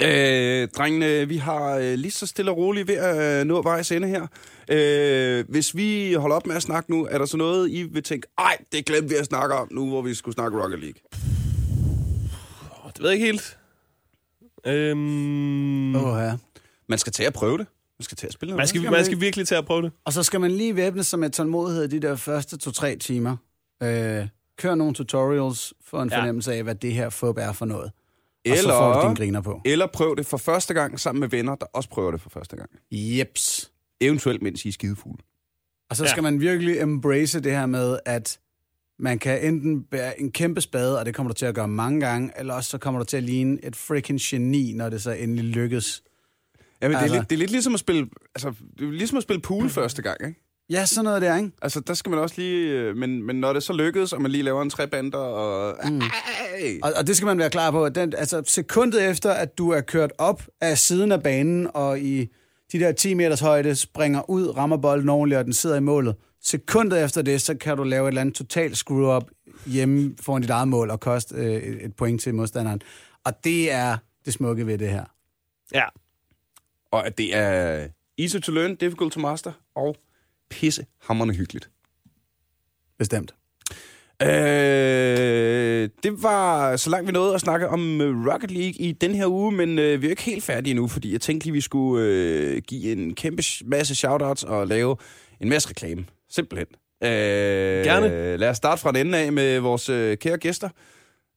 øh, drengene, vi har øh, lige så stille og roligt ved at øh, nå vejs ende her. Øh, hvis vi holder op med at snakke nu, er der så noget, I vil tænke, ej, det glemte vi at snakke om nu, hvor vi skulle snakke Rocket League? Det ved jeg ikke helt. Øhm, Åh, ja. Man skal til at prøve det. Man skal til at spille noget. man, skal, man skal virkelig til at prøve det. Og så skal man lige væbne sig med tålmodighed de der første to-tre timer. Øh, kør nogle tutorials for en Ja. fornemmelse af, hvad det her fup er for noget. Og så Eller- får du din griner på. Eller prøv det for første gang sammen med venner, der også prøver det for første gang. Jeps. Eventuelt, mens I er skidefulde. Og så Ja. skal man virkelig embrace det her med, at man kan enten bære en kæmpe spade, og det kommer du til at gøre mange gange, eller også så kommer du til at ligne et freaking geni, når det så endelig lykkes. Jamen, det, er Altså- lidt, det er lidt ligesom at spille, altså, det er ligesom at spille pool første gang, ikke? Ja, sådan noget der, ikke? Altså, der skal man også lige... øh, Men, men når det så lykkedes, og man lige laver en trebander, og... Mm. Og, og det skal man være klar på. at Den, altså, sekundet efter, at du er kørt op af siden af banen, og i de der 10 meters højde springer ud, rammer bolden ordentligt, og den sidder i målet. Sekundet efter det, så kan du lave et eller andet totalt screw-up hjemme foran dit eget mål og koste øh, et et point til modstanderen. Og det er det smukke ved det her. Ja. Og at det er easy to learn, difficult to master, og pisse hammerne hyggeligt. Bestemt. Øh, det var så langt vi nåede at snakke om øh, Rocket League i den her uge, men øh, vi er ikke helt færdige endnu, fordi jeg tænkte lige, vi skulle øh, give en kæmpe masse shoutouts og lave en masse reklame. Simpelthen. Øh, Gerne. Lad os starte fra den ende af med vores øh, kære gæster.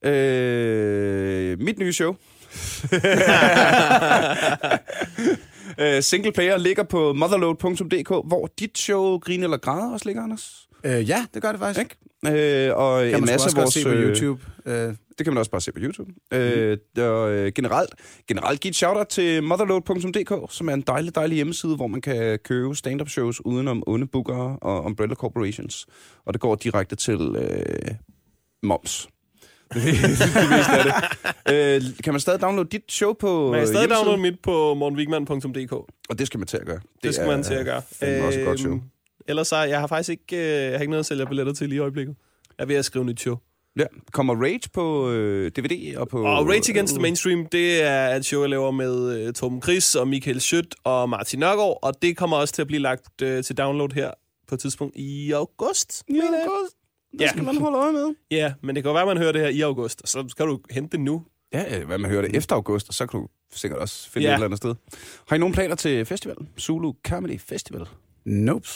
Øh, mit nye show. øh, single player ligger på motherload.dk, hvor dit show Grine eller Græde også ligger, Anders. Øh, ja, det gør det faktisk. Ikke? Øh, og Kan en masse også af vores... se på YouTube. Øh, det kan man også bare se på YouTube. Mm. Øh, og øh, generelt, generelt giv et shout-out til motherload.dk, som er en dejlig, dejlig hjemmeside, hvor man kan købe stand-up shows udenom onde bookere og umbrella corporations. Og det går direkte til øh, moms. det, det af det. Øh, kan man stadig downloade dit show på Man kan stadig hjemmesiden? downloade mit på morgenwigman.dk. Og det skal man til at gøre. Det skal man til at gøre. fandme også et godt show. Ellers så, jeg har faktisk ikke, øh, jeg har ikke noget at sælge billetter til lige i øjeblikket. Jeg er ved at skrive nyt show. Ja. Kommer Rage på øh, DVD og på... Og Rage Against the Mainstream, det er et show, jeg laver med øh, Torben Chris og Michael Schødt og Martin Nørgaard, og det kommer også til at blive lagt øh, til download her på et tidspunkt i august. Jeg. godt. Det Ja. skal man holde øje med. Ja, men det kan jo være, at man hører det her i august, og så skal du hente det nu. Ja, øh, hvad man hører det efter august, og så kan du sikkert også finde Ja. ja. et eller andet sted. Har I nogen planer til festivalen? Zulu Comedy Festival? Nope.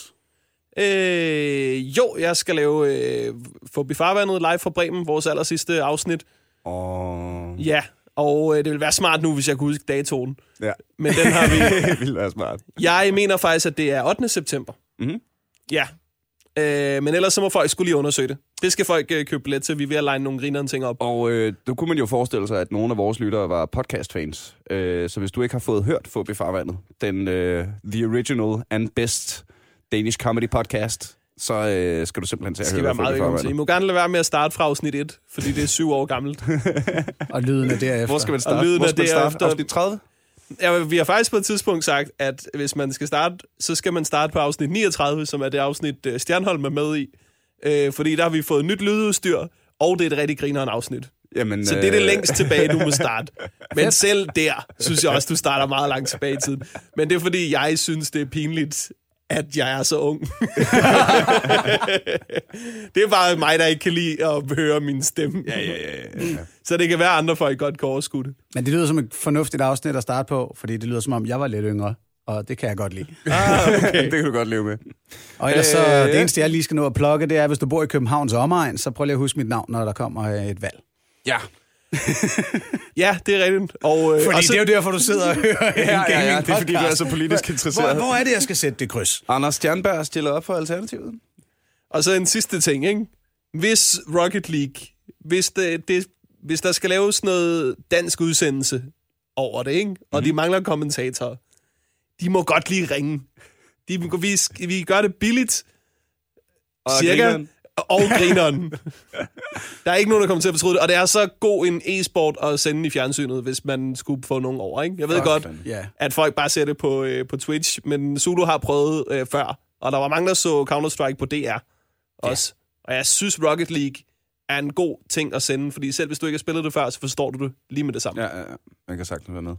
Øh, jo, jeg skal lave øh, Forbi Farvandet live fra Bremen, vores aller sidste afsnit. Og... Ja, og øh, det vil være smart nu, hvis jeg kunne huske datoen. Ja. Men den har vi. det ville være smart. Jeg mener faktisk, at det er 8. september. Mhm. Ja. Øh, men ellers så må folk skulle lige undersøge det. Det skal folk øh, købe billet til. Vi er ved at line nogle grinerne ting op. Og øh, nu kunne man jo forestille sig, at nogle af vores lyttere var podcast-fans. Øh, så hvis du ikke har fået hørt Fubi Farvandet, den øh, the original and best Danish comedy podcast, så øh, skal du simpelthen til at Det skal høre være meget Fubi velkommen til. I må gerne lade være med at starte fra afsnit 1, fordi det er syv år gammelt. Og lyden er derefter. Hvor skal man starte? lyden Hvor er skal man starte? derefter. Afsnit 30? Ja, vi har faktisk på et tidspunkt sagt, at hvis man skal starte, så skal man starte på afsnit 39, som er det afsnit, øh, Stjernholm er med i. Øh, fordi der har vi fået nyt lydudstyr, og det er et rigtig grineren afsnit. Jamen, Så det er det øh, længst tilbage, du må starte. Men selv der, synes jeg også, du starter meget langt tilbage i tiden. Men det er fordi, jeg synes, det er pinligt, at jeg er så ung. det er bare mig, der ikke kan lide at høre min stemme. Ja, ja, ja. ja, ja. Så det kan være, at andre folk godt kan overskue det. Men det lyder som et fornuftigt afsnit at starte på, fordi det lyder som om, jeg var lidt yngre. Og det kan jeg godt lide. Ah, okay. det kan du godt leve med. Og ellers så, Øh, det eneste, jeg lige skal nå at plukke, det er, hvis du bor i Københavns omegn, så prøv lige at huske mit navn, når der kommer et valg. Ja. Ja, det er rigtigt. Og, øh, Fordi og så, det er jo derfor, du sidder og hører en ja, ja, gaming det er fordi, du er så politisk interesseret. Hvor, hvor er det, jeg skal sætte det kryds? Anders Stjernberg stiller op for Alternativet. Og så en sidste ting, ikke? Hvis Rocket League, hvis, det, det, hvis der skal laves noget dansk udsendelse over det, ikke? og Mhm. de mangler kommentatorer, de må godt lige ringe. De, vi, vi gør det billigt, Og cirka, grineren. Og grineren. der er ikke nogen, der kommer til at fortryde det, og det er så god en e-sport at sende i fjernsynet, hvis man skulle få nogen over. Ikke? Jeg ved Fuck, godt. Ja. at folk bare ser det på, øh, på Twitch, men Zulu har prøvet øh, før, og der var mange, der så Counter-Strike på DR også. Ja. Og jeg synes, Rocket League er en god ting at sende, fordi selv hvis du ikke har spillet det før, så forstår du det lige med det samme. Ja. Ja, ja. Man kan sagtens være med.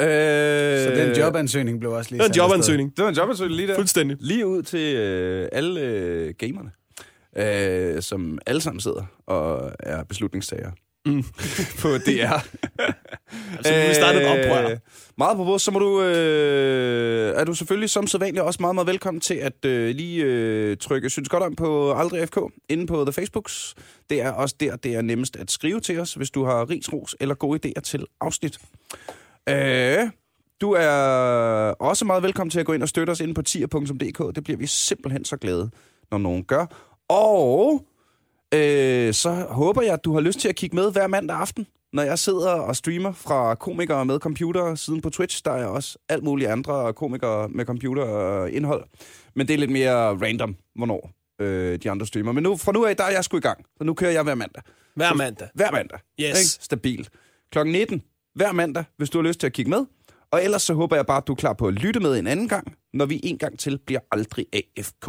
Øh, Så den jobansøgning blev også lige Det var en jobansøgning. Det var en jobansøgning lige der. Fuldstændig. Lige ud til øh, alle øh, gamerne, øh, som alle sammen sidder og er beslutningstagere. Mm. på DR. Altså, vi startede et oprør. Øh, Meget på vores, så må du, øh, er du selvfølgelig som sædvanligt også meget, meget velkommen til at øh, lige øh, trykke synes godt om på Aldrig FK inde på The Facebooks. Det er også der, det er nemmest at skrive til os, hvis du har ris, ros eller gode idéer til afsnit. Øh, du er også meget velkommen til at gå ind og støtte os inde på tier.dk. Det bliver vi simpelthen så glade, når nogen gør. Og øh, så håber jeg, at du har lyst til at kigge med hver mandag aften, når jeg sidder og streamer fra komikere med computer siden på Twitch. Der er også alt muligt andre komikere med computerindhold. Men det er lidt mere random, hvornår øh, de andre streamer. Men nu, fra nu af, der er jeg sgu i gang. Så nu kører jeg hver mandag. Hver mandag. Hver mandag. Yes. Ikke? Stabil. Klokken 19 hver mandag, hvis du har lyst til at kigge med. Og ellers så håber jeg bare, at du er klar på at lytte med en anden gang, når vi en gang til bliver aldrig AFK.